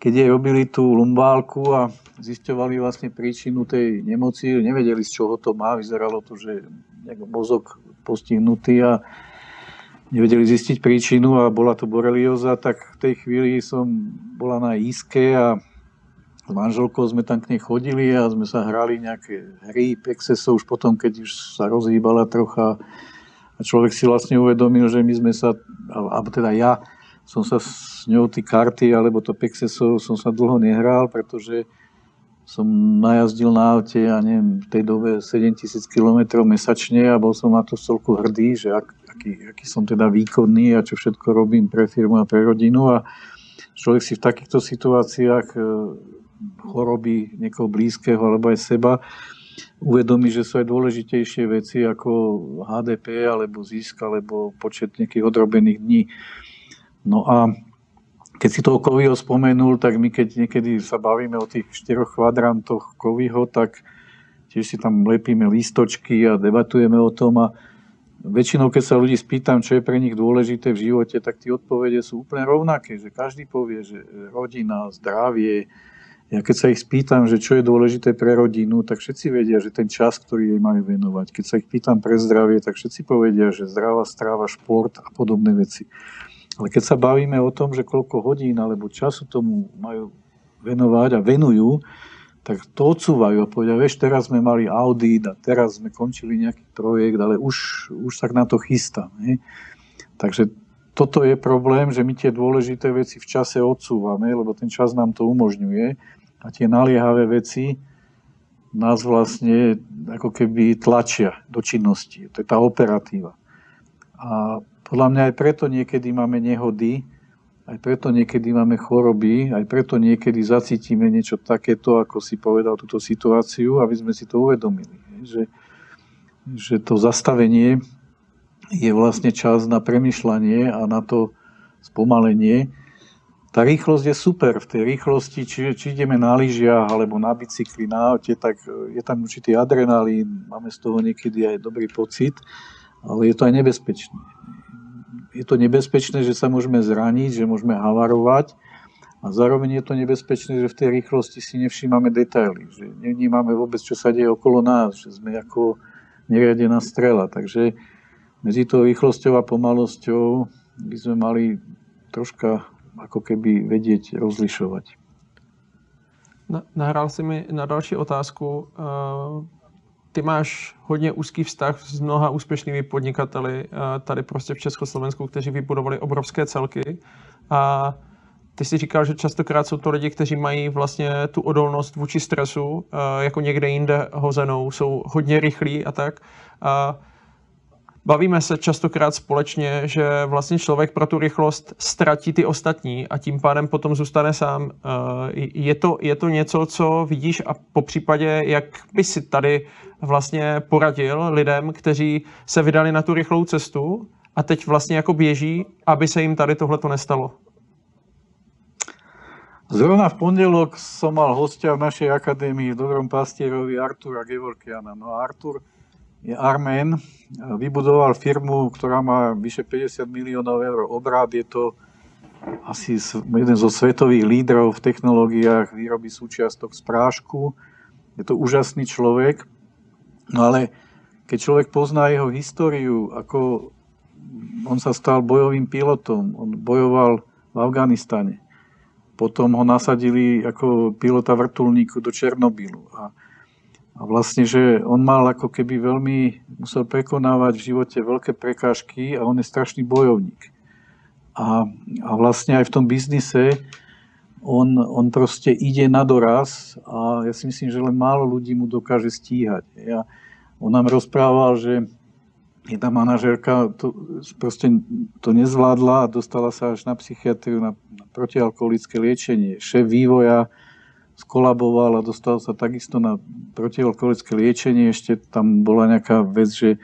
keď jej robili tú lumbálku a zisťovali vlastne príčinu tej nemoci, nevedeli z čoho to má, vyzeralo to, že mozog postihnutý a nevedeli zistiť príčinu a bola to borelioza, tak v tej chvíli som bola na iske a s manželkou sme tam k nej chodili a sme sa hrali nejaké hry, Pexeso už potom, keď už sa rozhýbala trocha. A človek si vlastne uvedomil, že my sme sa, alebo teda ja som sa s ňou tí karty alebo to Pexeso som sa dlho nehral, pretože som najazdil na aute, ja neviem, v tej dobe 7000 km mesačne a bol som na to celku hrdý, že ak, aký, aký som teda výkonný a čo všetko robím pre firmu a pre rodinu. A človek si v takýchto situáciách e, choroby niekoho blízkeho alebo aj seba, uvedomí, že sú aj dôležitejšie veci ako HDP alebo zisk alebo počet nejakých odrobených dní. No a keď si toho Kovyho spomenul, tak my keď niekedy sa bavíme o tých štyroch kvadrantoch Kovyho, tak tiež si tam lepíme lístočky a debatujeme o tom a väčšinou, keď sa ľudí spýtam, čo je pre nich dôležité v živote, tak tie odpovede sú úplne rovnaké, že každý povie, že rodina, zdravie, ja keď sa ich spýtam, že čo je dôležité pre rodinu, tak všetci vedia, že ten čas, ktorý jej majú venovať. Keď sa ich pýtam pre zdravie, tak všetci povedia, že zdravá stráva, šport a podobné veci. Ale keď sa bavíme o tom, že koľko hodín alebo času tomu majú venovať a venujú, tak to odsúvajú a povedia, vieš, teraz sme mali audit a teraz sme končili nejaký projekt, ale už, už sa na to chystá. Ne? Takže toto je problém, že my tie dôležité veci v čase odsúvame, lebo ten čas nám to umožňuje a tie naliehavé veci nás vlastne ako keby tlačia do činnosti. To je tá operatíva. A podľa mňa aj preto niekedy máme nehody, aj preto niekedy máme choroby, aj preto niekedy zacítime niečo takéto, ako si povedal túto situáciu, aby sme si to uvedomili. Že, že to zastavenie je vlastne čas na premyšľanie a na to spomalenie, tá rýchlosť je super. V tej rýchlosti, či, či ideme na lyžiach alebo na bicykli, na aute, tak e, je tam určitý adrenalín, máme z toho niekedy aj dobrý pocit, ale je to aj nebezpečné. je to nebezpečné, že sa môžeme zraniť, že môžeme havarovať a zároveň je to nebezpečné, že v tej rýchlosti si nevšímame detaily, že nevnímame vôbec, čo sa deje okolo nás, že sme ako neriadená strela. Takže medzi tou rýchlosťou a pomalosťou by sme mali troška ako keby vedieť rozlišovať. Nahrál si mi na další otázku. Eh, ty máš hodně úzký vztah s mnoha úspěšnými podnikateli eh, tady prostě v Československu, kteří vybudovali obrovské celky. A ty si říkal, že častokrát jsou to lidi, kteří mají vlastně tu odolnost vůči stresu, eh, jako někde jinde hozenou, jsou hodně rychlí a tak. A bavíme se častokrát společně, že vlastně člověk pro tu rychlost ztratí ty ostatní a tím pádem potom zůstane sám. Eh, je to, je to něco, co vidíš a po případě, jak by si tady vlastně poradil lidem, kteří se vydali na tu rychlou cestu a teď vlastně jako běží, aby se jim tady tohle to nestalo? Zrovna v pondelok som mal hostia v našej akadémii v Dobrom pastierovi Artura Gevorkiana. No a Artur je Armén, vybudoval firmu, ktorá má vyše 50 miliónov eur obrad. Je to asi jeden zo svetových lídrov v technológiách výroby súčiastok z prášku. Je to úžasný človek. No ale keď človek pozná jeho históriu, ako on sa stal bojovým pilotom, on bojoval v Afganistane, potom ho nasadili ako pilota vrtulníku do Černobylu. A, a vlastne, že on mal ako keby veľmi, musel prekonávať v živote veľké prekážky a on je strašný bojovník. A, a vlastne aj v tom biznise on, on proste ide na doraz a ja si myslím, že len málo ľudí mu dokáže stíhať. Ja, on nám rozprával, že jedna manažerka to, proste to nezvládla a dostala sa až na psychiatriu, na protialkoholické liečenie. Šéf vývoja skolaboval a dostal sa takisto na protialkoholické liečenie. Ešte tam bola nejaká vec, že,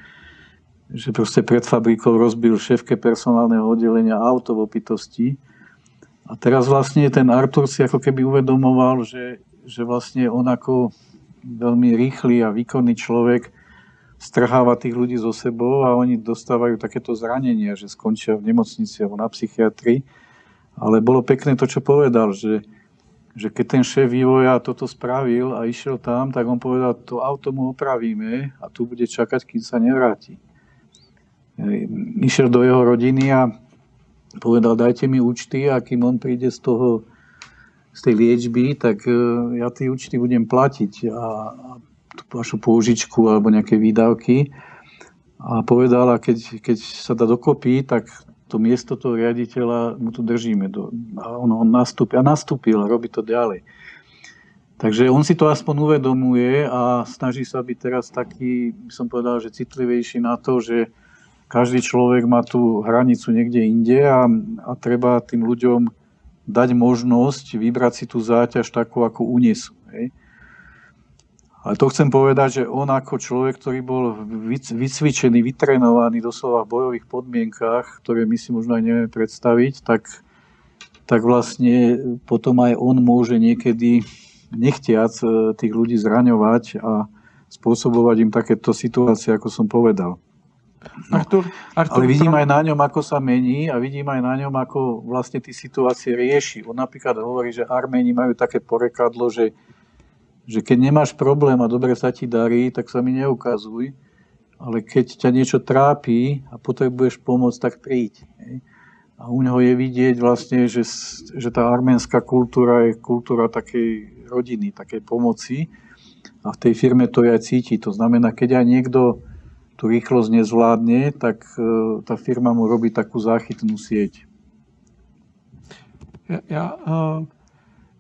že proste pred fabrikou rozbil šéfke personálneho oddelenia auto v opitosti. A teraz vlastne ten Artur si ako keby uvedomoval, že, že vlastne on ako veľmi rýchly a výkonný človek strháva tých ľudí zo sebou a oni dostávajú takéto zranenia, že skončia v nemocnici alebo na psychiatrii. Ale bolo pekné to, čo povedal, že, že keď ten šéf vývoja toto spravil a išiel tam, tak on povedal, to auto mu opravíme a tu bude čakať, kým sa nevráti. Išiel do jeho rodiny a povedal, dajte mi účty a kým on príde z toho, z tej liečby, tak e, ja tie účty budem platiť a, tú vašu použičku alebo nejaké výdavky. A povedal, a keď, keď sa dá dokopy, tak to miesto toho riaditeľa mu tu držíme. Do, a on, on nastúpi, a nastúpil a robí to ďalej. Takže on si to aspoň uvedomuje a snaží sa byť teraz taký, by som povedal, že citlivejší na to, že každý človek má tú hranicu niekde inde a, a treba tým ľuďom dať možnosť vybrať si tú záťaž takú, ako unesú. Hej. Ale to chcem povedať, že on ako človek, ktorý bol vycvičený, vytrenovaný doslova v bojových podmienkách, ktoré my si možno aj nevieme predstaviť, tak, tak vlastne potom aj on môže niekedy nechtiac e, tých ľudí zraňovať a spôsobovať im takéto situácie, ako som povedal. No, Artur, Artur, ale vidím aj na ňom, ako sa mení a vidím aj na ňom, ako vlastne tie situácie rieši. On napríklad hovorí, že Arméni majú také porekadlo, že že keď nemáš problém a dobre sa ti darí, tak sa mi neukazuj, ale keď ťa niečo trápi a potrebuješ pomôcť, tak príď. A u neho je vidieť vlastne, že, že tá arménska kultúra je kultúra takej rodiny, takej pomoci a v tej firme to aj cíti. To znamená, keď aj niekto tú rýchlosť nezvládne, tak e, tá firma mu robí takú záchytnú sieť. Ja, ja uh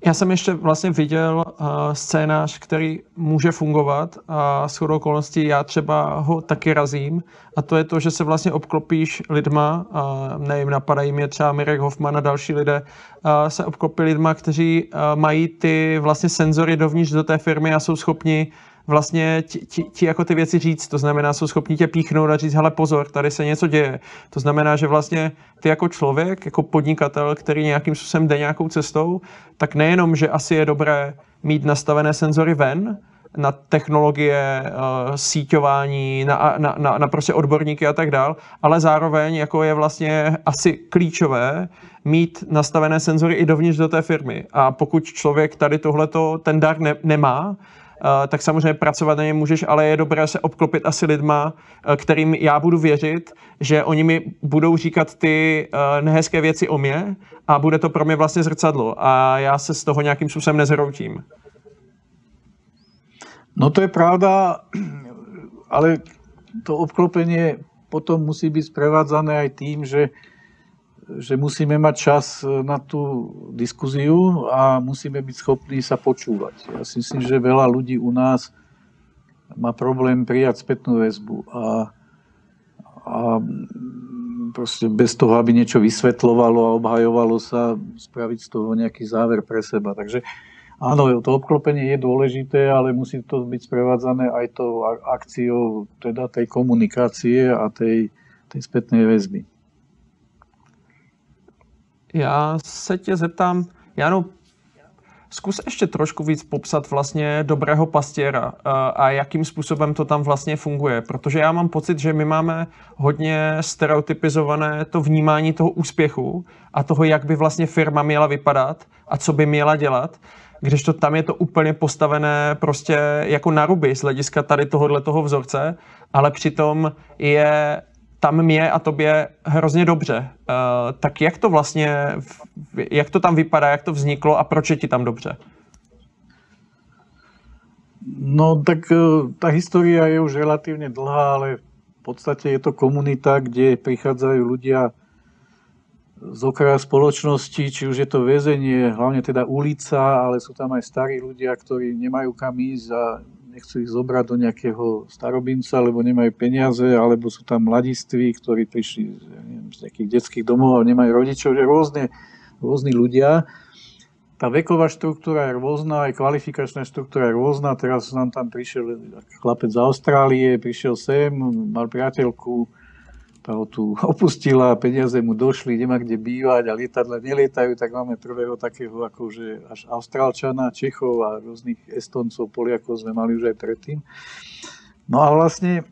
já jsem ještě vlastně viděl uh, scénář, který může fungovat a s okolností já třeba ho taky razím. A to je to, že se vlastně obklopíš lidma, uh, nevím, napadají mě třeba Mirek Hoffman a další lidé, uh, se obklopí lidma, kteří uh, mají ty vlastně senzory dovnitř do té firmy a jsou schopni vlastně ti, ti, ti jako ty věci říct. To znamená, jsou schopni tě píchnout a říct, hele pozor, tady se něco děje. To znamená, že vlastně ty jako člověk, jako podnikatel, který nějakým způsobem jde nějakou cestou, tak nejenom, že asi je dobré mít nastavené senzory ven, na technologie, uh, síťování, na, na, na, na prostě odborníky a tak dál, ale zároveň jako je vlastně asi klíčové mít nastavené senzory i dovnitř do té firmy. A pokud člověk tady tohleto, ten dar ne, nemá, tak samozřejmě pracovat na něm můžeš, ale je dobré se obklopit asi lidma, uh, kterým já budu věřit, že oni mi budou říkat ty uh, nehezké věci o mě a bude to pro mě vlastně zrcadlo a já se z toho nějakým způsobem nezhroutím. No to je pravda, ale to obklopenie potom musí byť sprevádzané aj tým, že, že musíme mať čas na tú diskuziu a musíme byť schopní sa počúvať. Ja si myslím, že veľa ľudí u nás má problém prijať spätnú väzbu a, a proste bez toho, aby niečo vysvetľovalo a obhajovalo sa, spraviť z toho nejaký záver pre seba. Takže Áno, to obklopenie je dôležité, ale musí to byť sprevádzané aj tou akciou teda tej komunikácie a tej, tej spätnej väzby. Já se tě zeptám, Jano, zkus ještě trošku víc popsat vlastně dobrého pastěra a jakým způsobem to tam vlastně funguje, protože já mám pocit, že my máme hodně stereotypizované to vnímání toho úspěchu a toho, jak by vlastně firma měla vypadat a co by měla dělat když to tam je to úplně postavené prostě jako na ruby z hlediska tady tohohle toho vzorce, ale přitom je tam mě a tobě hrozně dobře. Uh, tak jak to vlastně, jak to tam vypadá, jak to vzniklo a proč je ti tam dobře? No tak eh, tá história je už relatívne dlhá, ale v podstate je to komunita, kde prichádzajú ľudia z okraja spoločnosti, či už je to väzenie, hlavne teda ulica, ale sú tam aj starí ľudia, ktorí nemajú kam ísť a nechcú ich zobrať do nejakého starobinca, lebo nemajú peniaze, alebo sú tam mladiství, ktorí prišli ja neviem, z nejakých detských domov a nemajú rodičov, že rôzne, rôzni ľudia. Tá veková štruktúra je rôzna, aj kvalifikačná štruktúra je rôzna. Teraz nám tam prišiel chlapec z Austrálie, prišiel sem, mal priateľku, tá ho tu *laughs* opustila, peniaze mu došli, nemá kde bývať a lietadla nelietajú, tak máme prvého takého akože až Austrálčana, Čechov a rôznych Estoncov, Poliakov sme mali už aj predtým. No a vlastne,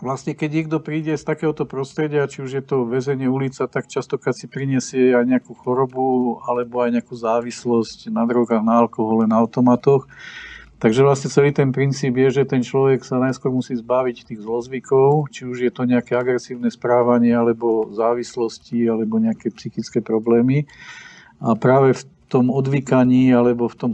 vlastne keď niekto príde z takéhoto prostredia, či už je to väzenie ulica, tak častokrát si prinesie aj nejakú chorobu alebo aj nejakú závislosť na drogách, na alkohole, na automatoch. Takže vlastne celý ten princíp je, že ten človek sa najskôr musí zbaviť tých zlozvykov, či už je to nejaké agresívne správanie, alebo závislosti, alebo nejaké psychické problémy. A práve v tom odvykaní, alebo v tom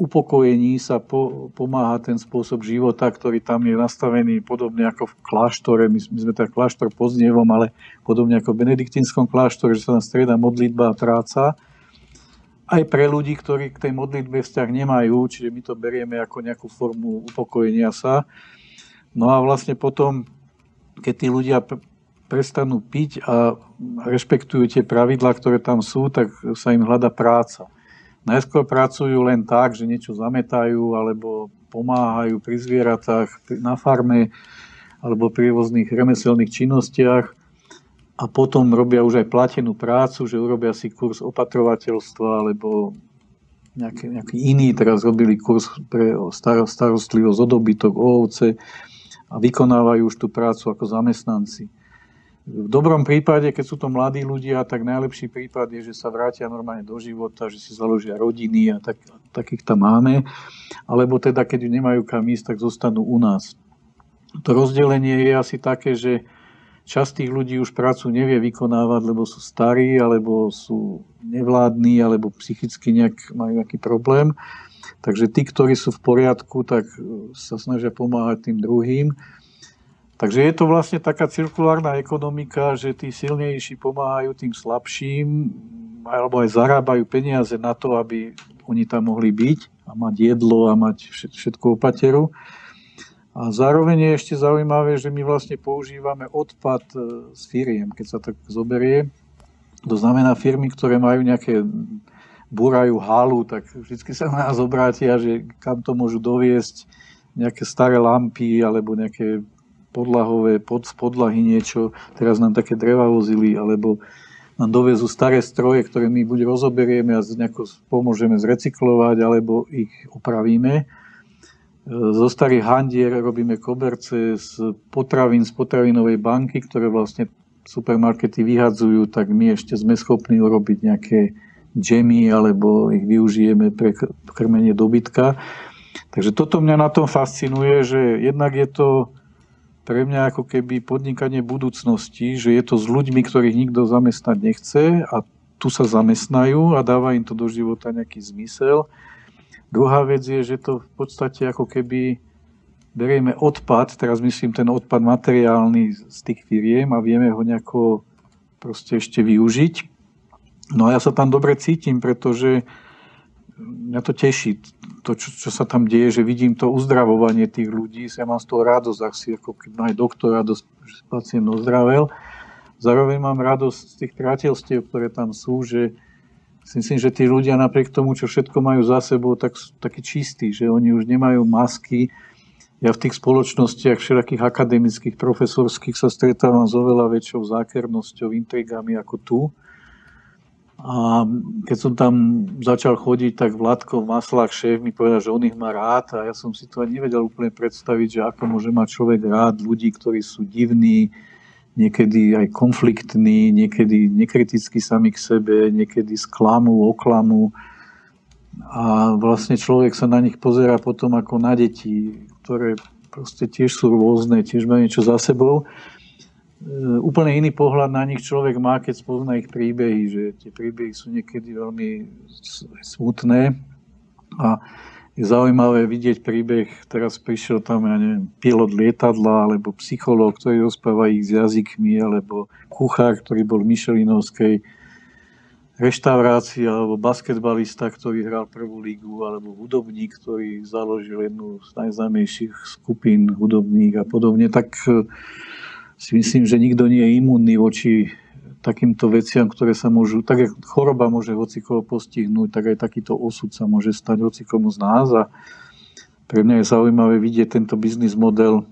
upokojení sa po, pomáha ten spôsob života, ktorý tam je nastavený podobne ako v kláštore. My, my sme teda kláštor pod Znievom, ale podobne ako v benediktínskom kláštore, že sa tam strieda modlitba a práca aj pre ľudí, ktorí k tej modlitbe vzťah nemajú, čiže my to berieme ako nejakú formu upokojenia sa. No a vlastne potom, keď tí ľudia prestanú piť a rešpektujú tie pravidlá, ktoré tam sú, tak sa im hľada práca. Najskôr pracujú len tak, že niečo zametajú alebo pomáhajú pri zvieratách na farme alebo pri rôznych remeselných činnostiach a potom robia už aj platenú prácu, že urobia si kurz opatrovateľstva alebo nejaký, nejaký iný, teraz robili kurz pre starostlivosť o dobytok, o ovce a vykonávajú už tú prácu ako zamestnanci. V dobrom prípade, keď sú to mladí ľudia, tak najlepší prípad je, že sa vrátia normálne do života, že si založia rodiny a tak, takých tam máme. Alebo teda, keď nemajú kam ísť, tak zostanú u nás. To rozdelenie je asi také, že Časť tých ľudí už prácu nevie vykonávať, lebo sú starí, alebo sú nevládni, alebo psychicky nejak majú nejaký problém. Takže tí, ktorí sú v poriadku, tak e, sa snažia pomáhať tým druhým. Takže je to vlastne taká cirkulárna ekonomika, že tí silnejší pomáhajú tým slabším, alebo aj zarábajú peniaze na to, aby oni tam mohli byť a mať jedlo a mať všetko opateru. A zároveň je ešte zaujímavé, že my vlastne používame odpad e, z firiem, keď sa tak zoberie. To znamená firmy, ktoré majú nejaké búrajú halu, tak vždy sa na nás obrátia, že kam to môžu doviesť nejaké staré lampy alebo nejaké podlahové, pod, podlahy niečo. Teraz nám také dreva vozili, alebo nám dovezú staré stroje, ktoré my buď rozoberieme a nejako pomôžeme zrecyklovať, alebo ich opravíme. Zo starých handier robíme koberce z potravín, z potravinovej banky, ktoré vlastne supermarkety vyhadzujú, tak my ešte sme schopní urobiť nejaké džemy alebo ich využijeme pre krmenie dobytka. Takže toto mňa na tom fascinuje, že jednak je to pre mňa ako keby podnikanie budúcnosti, že je to s ľuďmi, ktorých nikto zamestnať nechce a tu sa zamestnajú a dáva im to do života nejaký zmysel. Druhá vec je, že to v podstate ako keby berieme odpad, teraz myslím ten odpad materiálny z tých firiem a vieme ho nejako proste ešte využiť. No a ja sa tam dobre cítim, pretože mňa to teší, to, čo, čo sa tam deje, že vidím to uzdravovanie tých ľudí, ja mám z toho radosť, ak si ako keď aj doktor radosť, že pacient ozdravel. Zároveň mám radosť z tých priateľstiev, ktoré tam sú, že myslím, že tí ľudia napriek tomu, čo všetko majú za sebou, tak sú takí čistí, že oni už nemajú masky. Ja v tých spoločnostiach všetkých akademických, profesorských sa stretávam s oveľa väčšou zákernosťou, intrigami ako tu. A keď som tam začal chodiť, tak Vladko Maslák, šéf, mi povedal, že on ich má rád a ja som si to ani nevedel úplne predstaviť, že ako môže mať človek rád ľudí, ktorí sú divní, niekedy aj konfliktní, niekedy nekriticky sami k sebe, niekedy sklamú, oklamu. A vlastne človek sa na nich pozera potom ako na deti, ktoré proste tiež sú rôzne, tiež majú niečo za sebou. E, úplne iný pohľad na nich človek má, keď spozná ich príbehy, že tie príbehy sú niekedy veľmi smutné. A je zaujímavé vidieť príbeh, teraz prišiel tam, ja neviem, pilot lietadla, alebo psychológ, ktorý rozpráva ich s jazykmi, alebo kuchár, ktorý bol v Michelinovskej reštaurácii, alebo basketbalista, ktorý hral prvú lígu, alebo hudobník, ktorý založil jednu z najznámejších skupín hudobných a podobne, tak eh, si myslím, že nikto nie je imunný voči takýmto veciam, ktoré sa môžu, tak jak choroba môže hocikoho postihnúť, tak aj takýto osud sa môže stať hocikomu z nás a pre mňa je zaujímavé vidieť tento biznis model,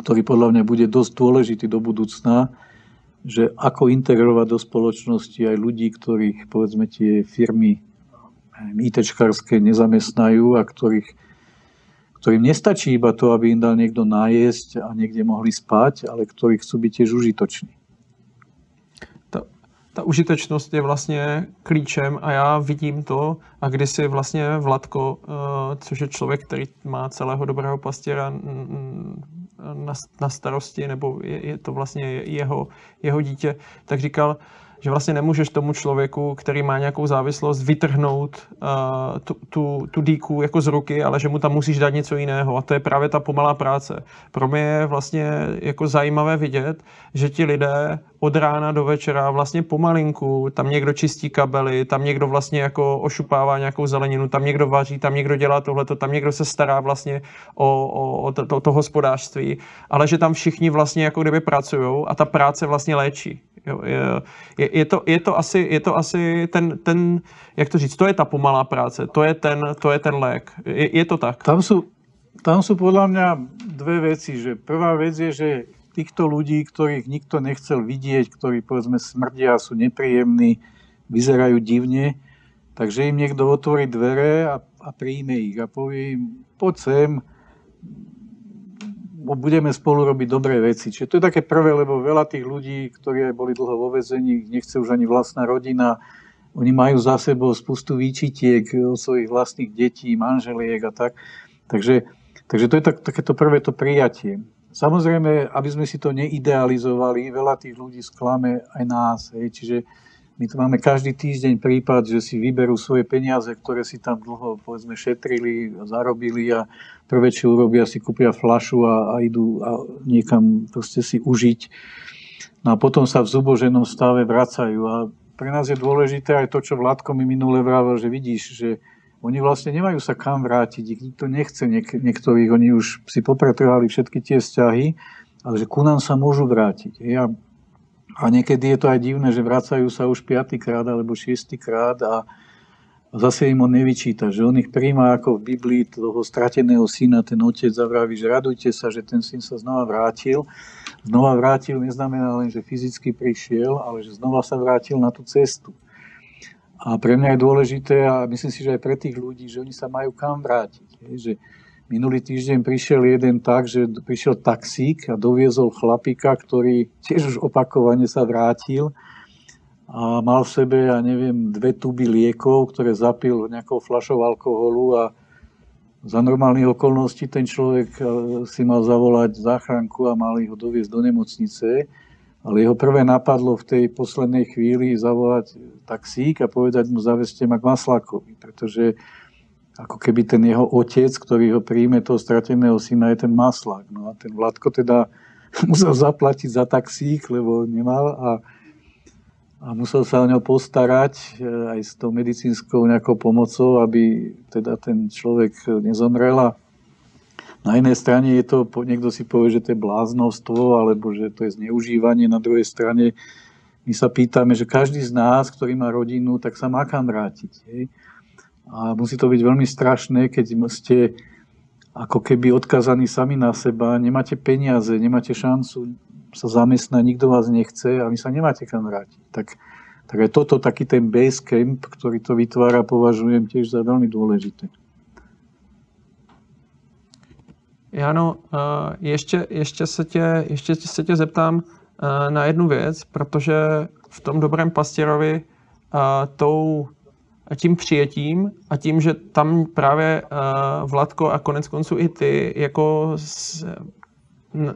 ktorý podľa mňa bude dosť dôležitý do budúcna, že ako integrovať do spoločnosti aj ľudí, ktorých povedzme tie firmy ITčkarské nezamestnajú a ktorých, ktorým nestačí iba to, aby im dal niekto nájsť a niekde mohli spať, ale ktorí chcú byť tiež užitoční ta užitečnost je vlastně klíčem a já vidím to a když si vlastně Vladko, eh, což je člověk, který má celého dobrého pastěra na, starosti, nebo je to vlastně jeho, jeho dítě, tak říkal, že vlastně nemůžeš tomu člověku, který má nějakou závislost, vytrhnout uh, tu, tu, díku jako z ruky, ale že mu tam musíš dát něco jiného. A to je právě ta pomalá práce. Pro mě je vlastně jako zajímavé vidět, že ti lidé od rána do večera vlastně pomalinku, tam někdo čistí kabely, tam někdo vlastně jako ošupává nějakou zeleninu, tam někdo vaří, tam někdo dělá tohleto, tam někdo se stará vlastně o, o, o to, to, to hospodářství, ale že tam všichni vlastně jako kdyby pracují a ta práce vlastně léčí. Jo, je, je, to, je, to asi, je to asi ten, ten, jak to říct, to je ta pomalá práce, to je ten, to je ten lék. Je, je to tak? Tam sú, tam sú podľa mňa dve veci. Že prvá vec je, že týchto ľudí, ktorých nikto nechcel vidieť, ktorí povedzme smrdia, sú nepríjemní, vyzerajú divne, takže im niekto otvorí dvere a, a príjme ich a povie im, poď sem, budeme spolu robiť dobré veci. Čiže to je také prvé, lebo veľa tých ľudí, ktorí boli dlho vo vezení, nechce už ani vlastná rodina, oni majú za sebou spustu výčitiek o svojich vlastných detí, manželiek a tak. Takže, takže to je tak, takéto prvé to prijatie. Samozrejme, aby sme si to neidealizovali, veľa tých ľudí sklame aj nás. Hej. Čiže my tu máme každý týždeň prípad, že si vyberú svoje peniaze, ktoré si tam dlho povedzme šetrili, zarobili a prvé, čo urobia, si kúpia flašu a, a idú a niekam proste si užiť. No a potom sa v zuboženom stave vracajú. A pre nás je dôležité aj to, čo Vládko mi minule vrával, že vidíš, že oni vlastne nemajú sa kam vrátiť, nikto nechce niek- niektorých, oni už si popretrhali všetky tie vzťahy, ale že ku nám sa môžu vrátiť. Ja a niekedy je to aj divné, že vracajú sa už piatýkrát alebo šiestýkrát a zase im on nevyčíta, že on ich príjma ako v Biblii toho strateného syna, ten otec zavraví, že radujte sa, že ten syn sa znova vrátil. Znova vrátil neznamená len, že fyzicky prišiel, ale že znova sa vrátil na tú cestu. A pre mňa je dôležité, a myslím si, že aj pre tých ľudí, že oni sa majú kam vrátiť. Že minulý týždeň prišiel jeden tak, že prišiel taxík a doviezol chlapika, ktorý tiež už opakovane sa vrátil a mal v sebe, ja neviem, dve tuby liekov, ktoré zapil nejakou flašou alkoholu a za normálnych okolností ten človek e, si mal zavolať záchranku a mali ho doviezť do nemocnice, ale jeho prvé napadlo v tej poslednej chvíli zavolať taxík a povedať mu zaveste ma k Maslákovi, pretože ako keby ten jeho otec, ktorý ho príjme toho strateného syna, je ten Maslák. No a ten Vládko teda *laughs* musel zaplatiť za taxík, lebo nemal a a musel sa o ňo postarať e, aj s tou medicínskou nejakou pomocou, aby teda ten človek nezomrel. A na jednej strane je to, niekto si povie, že to je bláznostvo, alebo že to je zneužívanie. Na druhej strane my sa pýtame, že každý z nás, ktorý má rodinu, tak sa má kam vrátiť. Hej? A musí to byť veľmi strašné, keď ste ako keby odkazaní sami na seba, nemáte peniaze, nemáte šancu sa zamestná, nikto vás nechce a vy sa nemáte kam vrátiť. Tak, tak aj toto, taký ten base camp, ktorý to vytvára, považujem tiež za veľmi dôležité. Jano, ještě, ještě, se tě, ještě se tě zeptám na jednu věc, protože v tom dobrém pastěrovi tou, tím přijetím a tím, že tam právě Vladko a konec konců i ty jako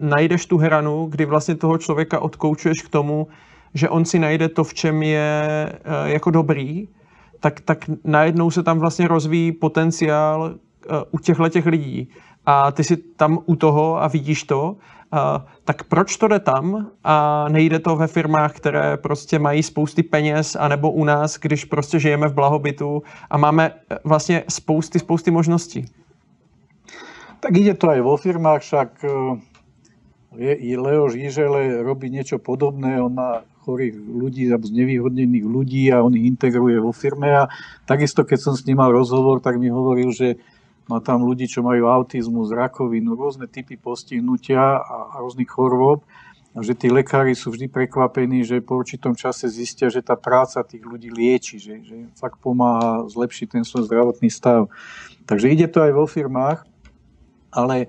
najdeš tu hranu, kdy vlastně toho člověka odkoučuješ k tomu, že on si najde to, v čem je eh, jako dobrý, tak, tak najednou se tam vlastně rozvíjí potenciál eh, u těchto těch lidí. A ty si tam u toho a vidíš to, a, tak proč to jde tam a nejde to ve firmách, které prostě mají spousty peněz, anebo u nás, když prostě žijeme v blahobytu a máme vlastně spousty, spousty možností? Tak ide to aj vo firmách, však Leo Žížele robí niečo podobné, on má chorých ľudí znevýhodnených ľudí a on ich integruje vo firme a takisto keď som s ním mal rozhovor, tak mi hovoril, že má tam ľudí, čo majú autizmus, rakovinu, rôzne typy postihnutia a rôznych chorôb a že tí lekári sú vždy prekvapení, že po určitom čase zistia, že tá práca tých ľudí lieči, že, že fakt pomáha zlepšiť ten svoj zdravotný stav. Takže ide to aj vo firmách, ale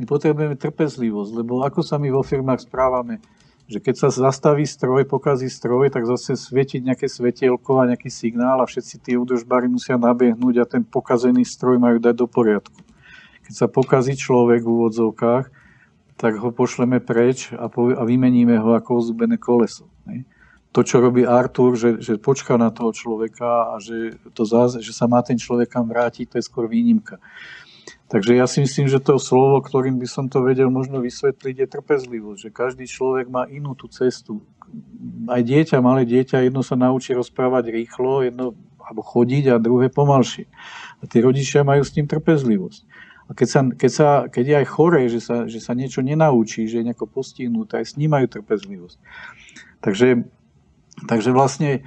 my potrebujeme trpezlivosť, lebo ako sa my vo firmách správame, že keď sa zastaví stroj, pokazí stroj, tak zase svietiť nejaké svetielko a nejaký signál a všetci tí údržbári musia nabiehnúť a ten pokazený stroj majú dať do poriadku. Keď sa pokazí človek v úvodzovkách, tak ho pošleme preč a, po, a vymeníme ho ako ozubené koleso. Ne? To, čo robí Artur, že, že počká na toho človeka a že, to zás, že sa má ten človek kam vrátiť, to je skôr výnimka. Takže ja si myslím, že to slovo, ktorým by som to vedel možno vysvetliť, je trpezlivosť. Že každý človek má inú tú cestu. Aj dieťa, malé dieťa, jedno sa naučí rozprávať rýchlo, jedno alebo chodiť a druhé pomalšie. A tí rodičia majú s tým trpezlivosť. A keď, sa, keď, sa, keď je aj choré, že sa, že sa niečo nenaučí, že je nejako postihnuté, aj s ním majú trpezlivosť. Takže, takže vlastne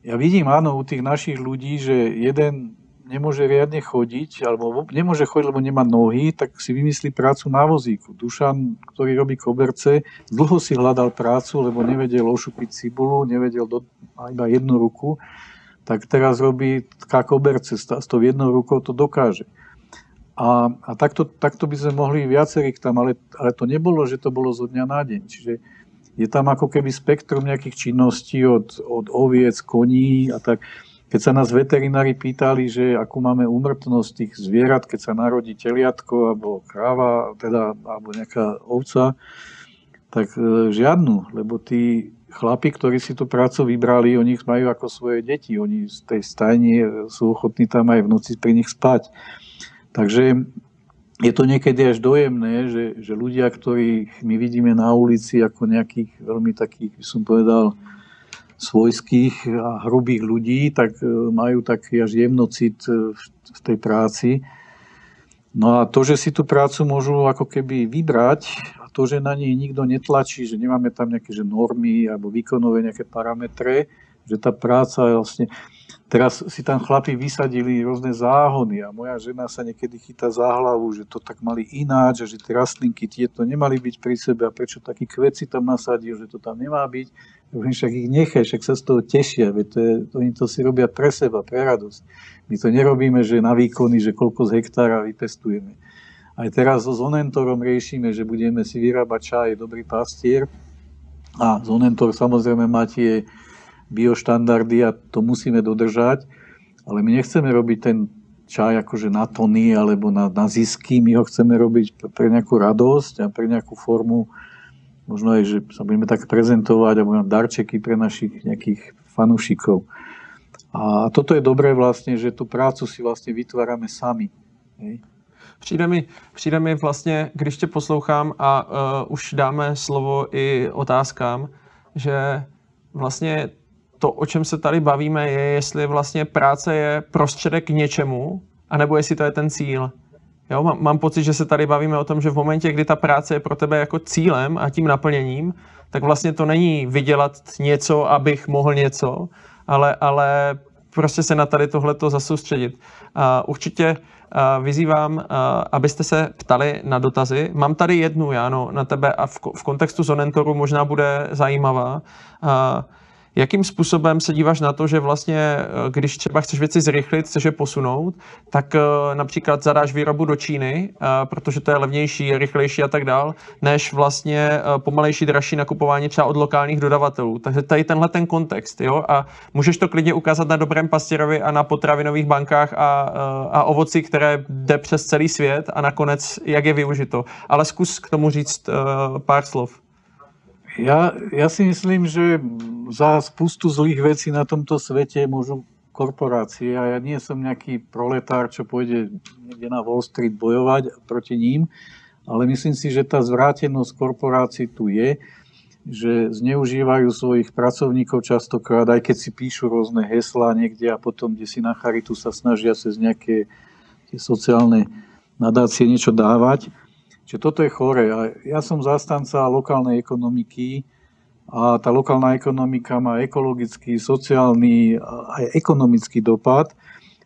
ja vidím, áno, u tých našich ľudí, že jeden nemôže riadne chodiť, alebo nemôže chodiť, lebo nemá nohy, tak si vymyslí prácu na vozíku. Dušan, ktorý robí koberce, dlho si hľadal prácu, lebo nevedel ošupiť cibulu, nevedel do, iba jednu ruku, tak teraz robí tká koberce, s tou jednou rukou to dokáže. A, a takto, takto by sme mohli viacerých tam, ale, ale to nebolo, že to bolo zo dňa na deň. Čiže je tam ako keby spektrum nejakých činností od, od oviec, koní a tak. Keď sa nás veterinári pýtali, že akú máme úmrtnosť tých zvierat, keď sa narodí teliatko alebo kráva, teda, alebo nejaká ovca, tak e, žiadnu, lebo tí chlapi, ktorí si tú prácu vybrali, oni ich majú ako svoje deti. Oni z tej stajni sú ochotní tam aj v noci pri nich spať. Takže je to niekedy až dojemné, že, že ľudia, ktorých my vidíme na ulici ako nejakých veľmi takých, by som povedal, svojských a hrubých ľudí, tak e, majú taký až jemnocit e, v tej práci. No a to, že si tú prácu môžu ako keby vybrať a to, že na nej nikto netlačí, že nemáme tam nejaké že normy alebo výkonové nejaké parametre, že tá práca je vlastne... Teraz si tam chlapi vysadili rôzne záhony a moja žena sa niekedy chytá za hlavu, že to tak mali ináč a že tie rastlinky tieto nemali byť pri sebe a prečo taký kvet si tam nasadil, že to tam nemá byť. Však ich nechaj, však sa z toho tešia, veď to je, oni to si robia pre seba, pre radosť. My to nerobíme, že na výkony, že koľko z hektára vypestujeme. Aj teraz so Zonentorom riešime, že budeme si vyrábať čaj, dobrý pastier. A Zonentor samozrejme má tie bioštandardy a to musíme dodržať, ale my nechceme robiť ten čaj akože na tony alebo na, na zisky, my ho chceme robiť pre nejakú radosť a pre nejakú formu, možno aj, že sa budeme tak prezentovať a budeme darčeky pre našich nejakých fanúšikov. A toto je dobré vlastne, že tú prácu si vlastne vytvárame sami. Hej. Přijde mi, přijde mi vlastně, když tě poslouchám a uh, už dáme slovo i otázkám, že vlastně to, o čem se tady bavíme, je, jestli vlastně práce je prostředek k něčemu, anebo jestli to je ten cíl. Jo, mám, pocit, že se tady bavíme o tom, že v momentě, kdy ta práce je pro tebe jako cílem a tím naplněním, tak vlastně to není vydělat něco, abych mohl něco, ale, ale prostě se na tady tohleto zasoustředit. A určitě vyzývám, abyste se ptali na dotazy. Mám tady jednu, Jáno, na tebe a v, v kontextu Zonentoru možná bude zajímavá. Jakým způsobem se díváš na to, že vlastně, eh, když třeba chceš věci zrychlit, chceš je posunout, tak eh, například zadáš výrobu do Číny, eh, protože to je levnější, rychlejší a tak dál, než vlastně pomalejší, dražší nakupování třeba od lokálních dodavatelů. Takže tady tenhle ten kontext, jo, a můžeš to klidně ukázat na dobrém pastěrovi a na potravinových bankách a, a ovoci, které jde přes celý svět a nakonec, jak je využito. Ale zkus k tomu říct pár slov. Ja, ja si myslím, že za spustu zlých vecí na tomto svete môžu korporácie a ja nie som nejaký proletár, čo pôjde niekde na Wall Street bojovať proti ním, ale myslím si, že tá zvrátenosť korporácií tu je, že zneužívajú svojich pracovníkov častokrát, aj keď si píšu rôzne heslá niekde a potom, kde si na charitu sa snažia cez nejaké tie sociálne nadácie niečo dávať. Čiže toto je chore. Ja som zastanca lokálnej ekonomiky a tá lokálna ekonomika má ekologický, sociálny a aj ekonomický dopad.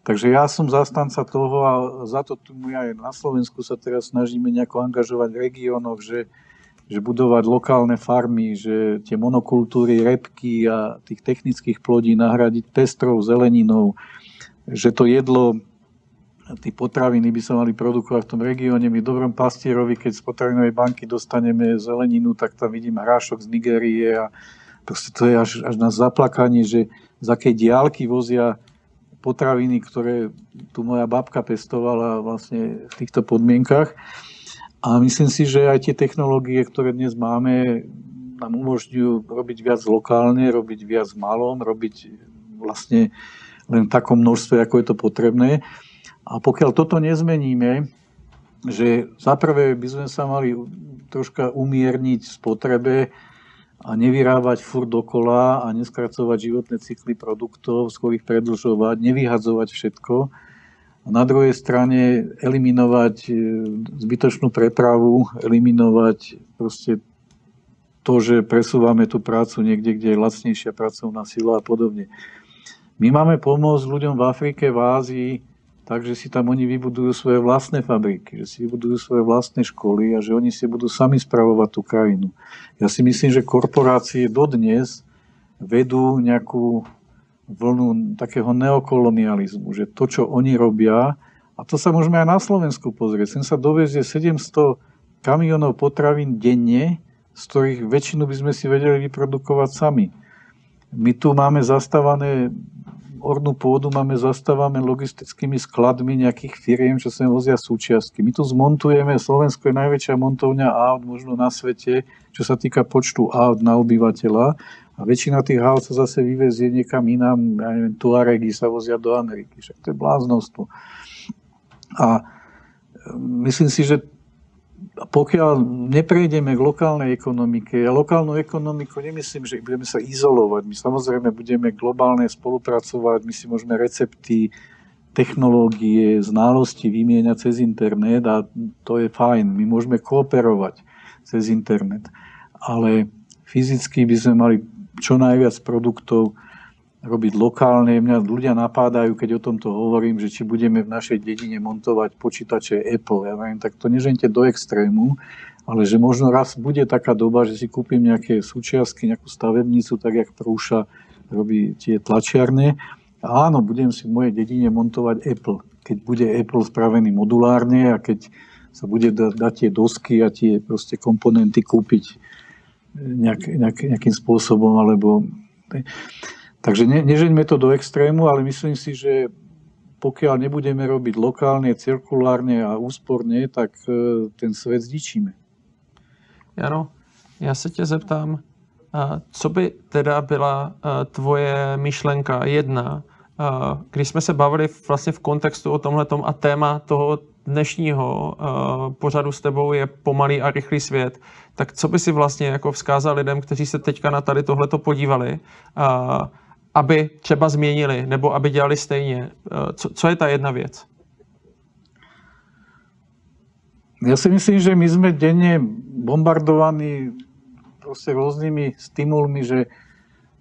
Takže ja som zastanca toho a za to tu aj na Slovensku sa teraz snažíme nejako angažovať v regiónoch, že, že budovať lokálne farmy, že tie monokultúry, repky a tých technických plodí nahradiť pestrou zeleninou, že to jedlo tí potraviny by sa mali produkovať v tom regióne. My v dobrom pastierovi, keď z potravinovej banky dostaneme zeleninu, tak tam vidím hrášok z Nigérie a proste to je až, až na zaplakanie, že z akej diálky vozia potraviny, ktoré tu moja babka pestovala vlastne v týchto podmienkach. A myslím si, že aj tie technológie, ktoré dnes máme, nám umožňujú robiť viac lokálne, robiť viac malom, robiť vlastne len v takom množstve, ako je to potrebné. A pokiaľ toto nezmeníme, že zaprvé by sme sa mali troška umierniť spotrebe a nevyrábať furt dokola a neskracovať životné cykly produktov, skôr ich predlžovať, nevyhadzovať všetko. A na druhej strane eliminovať e, zbytočnú prepravu, eliminovať proste to, že presúvame tú prácu niekde, kde je lacnejšia pracovná sila a podobne. My máme pomôcť ľuďom v Afrike, v Ázii, takže si tam oni vybudujú svoje vlastné fabriky, že si vybudujú svoje vlastné školy a že oni si budú sami spravovať tú krajinu. Ja si myslím, že korporácie dodnes vedú nejakú vlnu takého neokolonializmu, že to, čo oni robia, a to sa môžeme aj na Slovensku pozrieť, sem sa dovezie 700 kamionov potravín denne, z ktorých väčšinu by sme si vedeli vyprodukovať sami. My tu máme zastávané ornú pôdu máme zastávame logistickými skladmi nejakých firiem, čo sem vozia súčiastky. My tu zmontujeme, Slovensko je najväčšia montovňa aut možno na svete, čo sa týka počtu aut na obyvateľa. A väčšina tých aut sa zase vyvezie niekam inám, ja neviem, Tuaregy sa vozia do Ameriky, však to je bláznostvo. A myslím si, že pokiaľ neprejdeme k lokálnej ekonomike, a lokálnu ekonomiku nemyslím, že budeme sa izolovať. My samozrejme budeme globálne spolupracovať, my si môžeme recepty, technológie, znalosti vymieňať cez internet a to je fajn. My môžeme kooperovať cez internet. Ale fyzicky by sme mali čo najviac produktov robiť lokálne. Mňa ľudia napádajú, keď o tomto hovorím, že či budeme v našej dedine montovať počítače Apple. Ja neviem, tak to nežente do extrému, ale že možno raz bude taká doba, že si kúpim nejaké súčiastky, nejakú stavebnicu, tak jak Prúša robí tie tlačiarne. A áno, budem si v mojej dedine montovať Apple. Keď bude Apple spravený modulárne a keď sa bude dať tie dosky a tie proste komponenty kúpiť nejak, nejak, nejakým spôsobom, alebo... Takže ne, nežeňme to do extrému, ale myslím si, že pokiaľ nebudeme robiť lokálne, cirkulárne a úsporne, tak e, ten svet zničíme. Jano, já se tě zeptám, co by teda byla tvoje myšlenka jedna, když jsme se bavili vlastně v kontextu o tomhle a téma toho dnešního pořadu s tebou je pomalý a rychlý svět, tak co by si vlastně jako vzkázal lidem, kteří se teďka na tady tohleto podívali, aby třeba změnili nebo aby dělali stejně? Co, co je ta jedna věc? Ja si myslím, že my sme denne bombardovaní proste rôznymi stimulmi, že,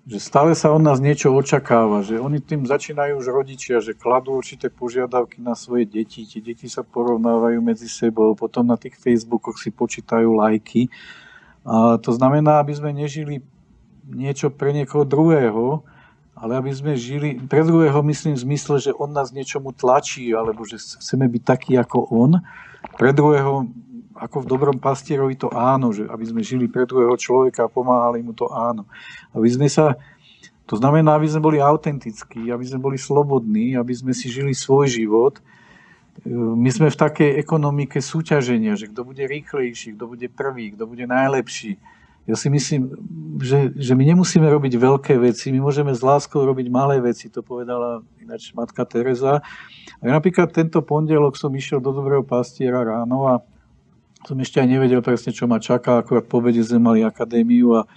že stále sa od nás niečo očakáva, že oni tým začínajú už rodičia, že kladú určité požiadavky na svoje deti, tie deti sa porovnávajú medzi sebou, potom na tých Facebookoch si počítajú lajky. A to znamená, aby sme nežili niečo pre niekoho druhého, ale aby sme žili, pre druhého myslím v zmysle, že on nás niečomu tlačí, alebo že chceme byť taký ako on. Pre druhého, ako v dobrom pastierovi, to áno, že aby sme žili pre druhého človeka a pomáhali mu to áno. Aby sme sa, to znamená, aby sme boli autentickí, aby sme boli slobodní, aby sme si žili svoj život. My sme v takej ekonomike súťaženia, že kto bude rýchlejší, kto bude prvý, kto bude najlepší ja si myslím, že, že my nemusíme robiť veľké veci, my môžeme s láskou robiť malé veci, to povedala ináč matka Teresa. A napríklad tento pondelok som išiel do Dobrého pastiera ráno a som ešte aj nevedel presne, čo ma čaká, akorát po obede sme mali akadémiu a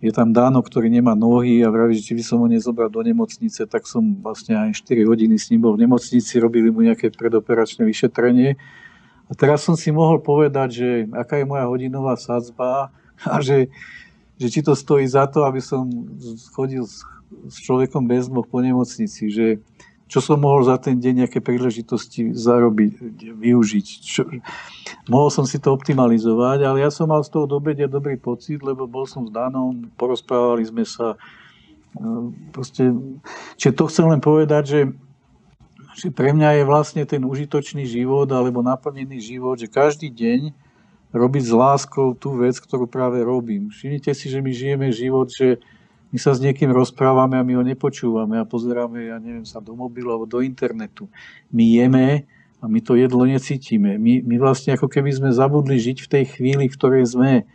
je tam Dáno, ktorý nemá nohy a vraví, že či by som ho nezobral do nemocnice, tak som vlastne aj 4 hodiny s ním bol v nemocnici, robili mu nejaké predoperačné vyšetrenie. A teraz som si mohol povedať, že aká je moja hodinová sadzba, a že, že či to stojí za to, aby som chodil s, s človekom bez moh po nemocnici, že čo som mohol za ten deň nejaké príležitosti zarobiť, využiť. Čo, mohol som si to optimalizovať, ale ja som mal z toho dobedia dobrý pocit, lebo bol som s Danom, porozprávali sme sa. No, proste, čiže to chcem len povedať, že, že pre mňa je vlastne ten užitočný život alebo naplnený život, že každý deň robiť s láskou tú vec, ktorú práve robím. Všimnite si, že my žijeme život, že my sa s niekým rozprávame a my ho nepočúvame a pozeráme, ja neviem, sa do mobilu alebo do internetu. My jeme a my to jedlo necítime. My, my vlastne ako keby sme zabudli žiť v tej chvíli, v ktorej sme.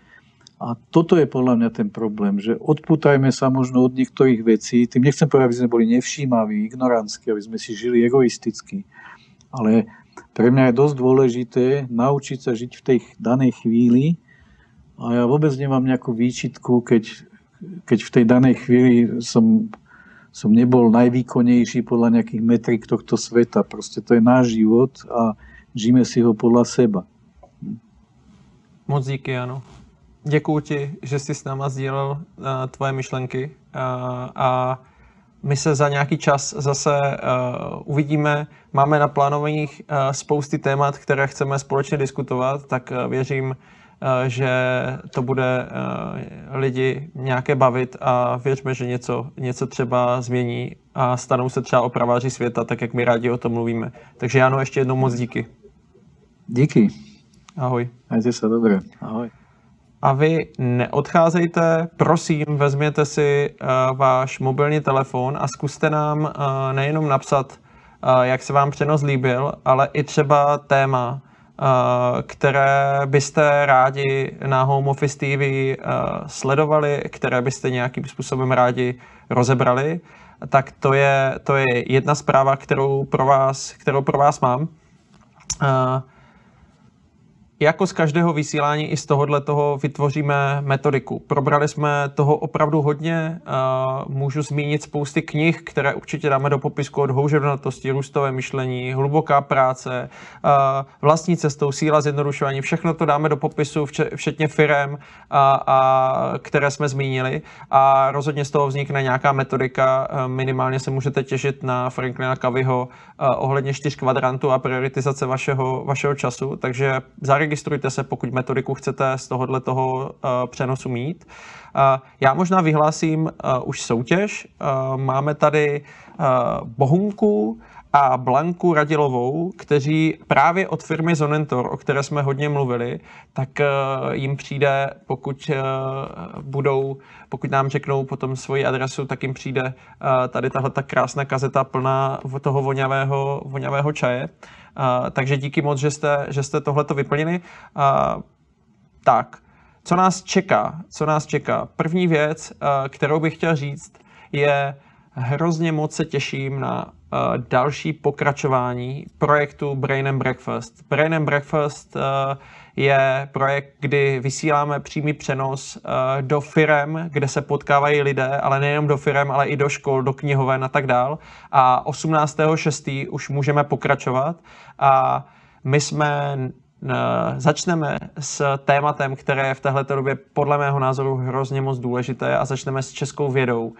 A toto je podľa mňa ten problém, že odputajme sa možno od niektorých vecí. Tým nechcem povedať, aby sme boli nevšímaví, ignorantskí, aby sme si žili egoisticky. Ale pre mňa je dosť dôležité naučiť sa žiť v tej danej chvíli a ja vôbec nemám nejakú výčitku, keď, keď v tej danej chvíli som, som nebol najvýkonnejší podľa nejakých metrik tohto sveta. Proste to je náš život a žijeme si ho podľa seba. Moc díky, ano. Děkuji ti, že jsi s náma sdílel uh, tvoje myšlenky uh, a my se za nějaký čas zase uh, uvidíme. Máme na plánovaných uh, spousty témat, které chceme společně diskutovat, tak uh, věřím, uh, že to bude uh, lidi nějaké bavit a věřme, že něco, něco třeba změní a stanou se třeba opraváři světa, tak jak my rádi o tom mluvíme. Takže Jano, ještě jednou moc díky. Díky. Ahoj. Majte se dobře. Ahoj a vy neodcházejte, prosím, vezměte si uh, váš mobilní telefon a zkuste nám uh, nejenom napsat, uh, jak se vám přenos líbil, ale i třeba téma, které byste rádi na Home Office TV sledovali, které byste nějakým způsobem rádi rozebrali, tak to je, to je jedna zpráva, kterou pro vás, kterou pro vás mám. Uh, jako z každého vysílání i z tohohle toho vytvoříme metodiku. Probrali jsme toho opravdu hodně. Můžu zmínit spousty knih, které určitě dáme do popisku od houževnatosti, růstové myšlení, hluboká práce, vlastní cestou, síla zjednodušování. Všechno to dáme do popisu, včetně firem, které jsme zmínili. A rozhodně z toho vznikne nějaká metodika. Minimálně se můžete těšit na Franklina Kaviho ohledně čtyř kvadrantů a prioritizace vašeho, vašeho času. Takže zaregistrujte se, pokud metodiku chcete z tohohle toho přenosu mít. Já možná vyhlásím už soutěž. Máme tady Bohunku a Blanku Radilovou, kteří právě od firmy Zonentor, o které jsme hodně mluvili, tak jim přijde, pokud budou, pokud nám řeknou potom svoji adresu, tak jim přijde tady tahle ta krásná kazeta plná toho voňavého, voňavého čaje. Takže díky moc, že jste, že jste tohleto vyplnili. Tak, co nás čeká? Co nás čeká? První věc, eh, kterou bych chtěl říct, je hrozně moc se těším na uh, další pokračování projektu Brain and Breakfast. Brain and Breakfast uh, je projekt, kdy vysíláme přímý přenos uh, do firem, kde se potkávají lidé, ale nejenom do firem, ale i do škol, do knihoven a tak dál. A 18.6. už můžeme pokračovat. A my jsme začneme s tématem, které je v této době podle mého názoru hrozně moc důležité a začneme s českou vědou.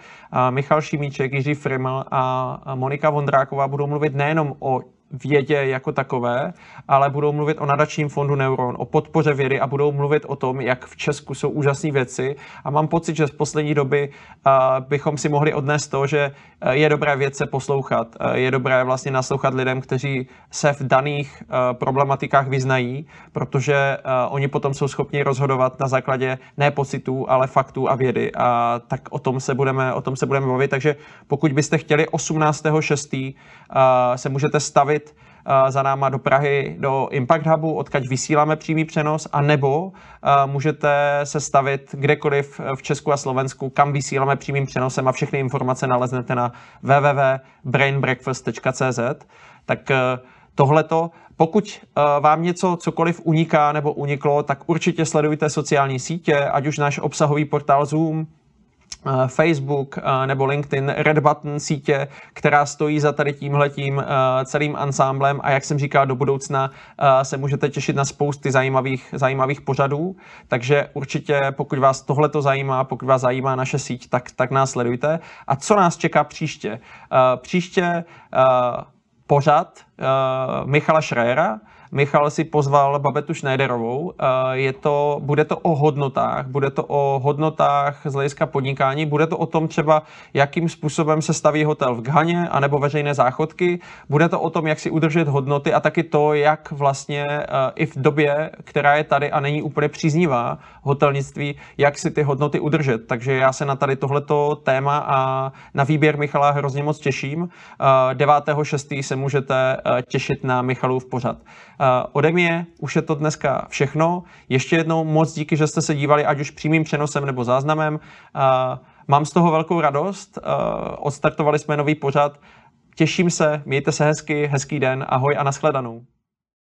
Michal Šimíček, Jiří Friml a Monika Vondráková budou mluvit nejenom o vědě jako takové, ale budou mluvit o nadačním fondu Neuron, o podpoře vědy a budou mluvit o tom, jak v Česku jsou úžasné věci. A mám pocit, že z poslední doby uh, bychom si mohli odnést to, že uh, je dobré vědce poslouchat. Uh, je dobré vlastně naslouchat lidem, kteří se v daných problematikách vyznají, protože oni potom jsou schopni rozhodovat na základě ne pocitů, ale faktů a vědy. A tak o tom se budeme, o tom se budeme bavit. Takže pokud byste chtěli 18.6. Uh, se můžete stavit za náma do Prahy do Impact Hubu, odkaď vysíláme přímý přenos, a nebo můžete se stavit kdekoliv v Česku a Slovensku, kam vysíláme přímým přenosem a všechny informace naleznete na www.brainbreakfast.cz. Tak uh, tohleto. Pokud vám něco cokoliv uniká nebo uniklo, tak určitě sledujte sociální sítě, ať už náš obsahový portál Zoom, Facebook nebo LinkedIn, Red Button sítě, která stojí za tady tímhletím celým ansámblem a jak jsem říkal, do budoucna se můžete těšit na spousty zajímavých, zajímavých pořadů, takže určitě pokud vás tohleto zajímá, pokud vás zajímá naše síť, tak, tak nás sledujte. A co nás čeká příště? Příště pořad Michala Schreiera, Michal si pozval Babetu Schneiderovou. Eh, je to, bude to o hodnotách, bude to o hodnotách z hlediska podnikání, bude to o tom třeba, jakým způsobem se staví hotel v Ghaně, anebo veřejné záchodky, bude to o tom, jak si udržet hodnoty a taky to, jak vlastně eh, i v době, která je tady a není úplně příznivá hotelnictví, jak si ty hodnoty udržet. Takže já se na tady tohleto téma a na výběr Michala hrozně moc těším. 9.6. Eh, se můžete těšit na Michalův pořad. Ode mě už je to dneska všechno. Ještě jednou moc díky, že jste se dívali, ať už přímým přenosem nebo záznamem. Mám z toho velkou radost. Odstartovali jsme nový pořad. Těším se, mějte se hezky, hezký den, ahoj a nashledanou.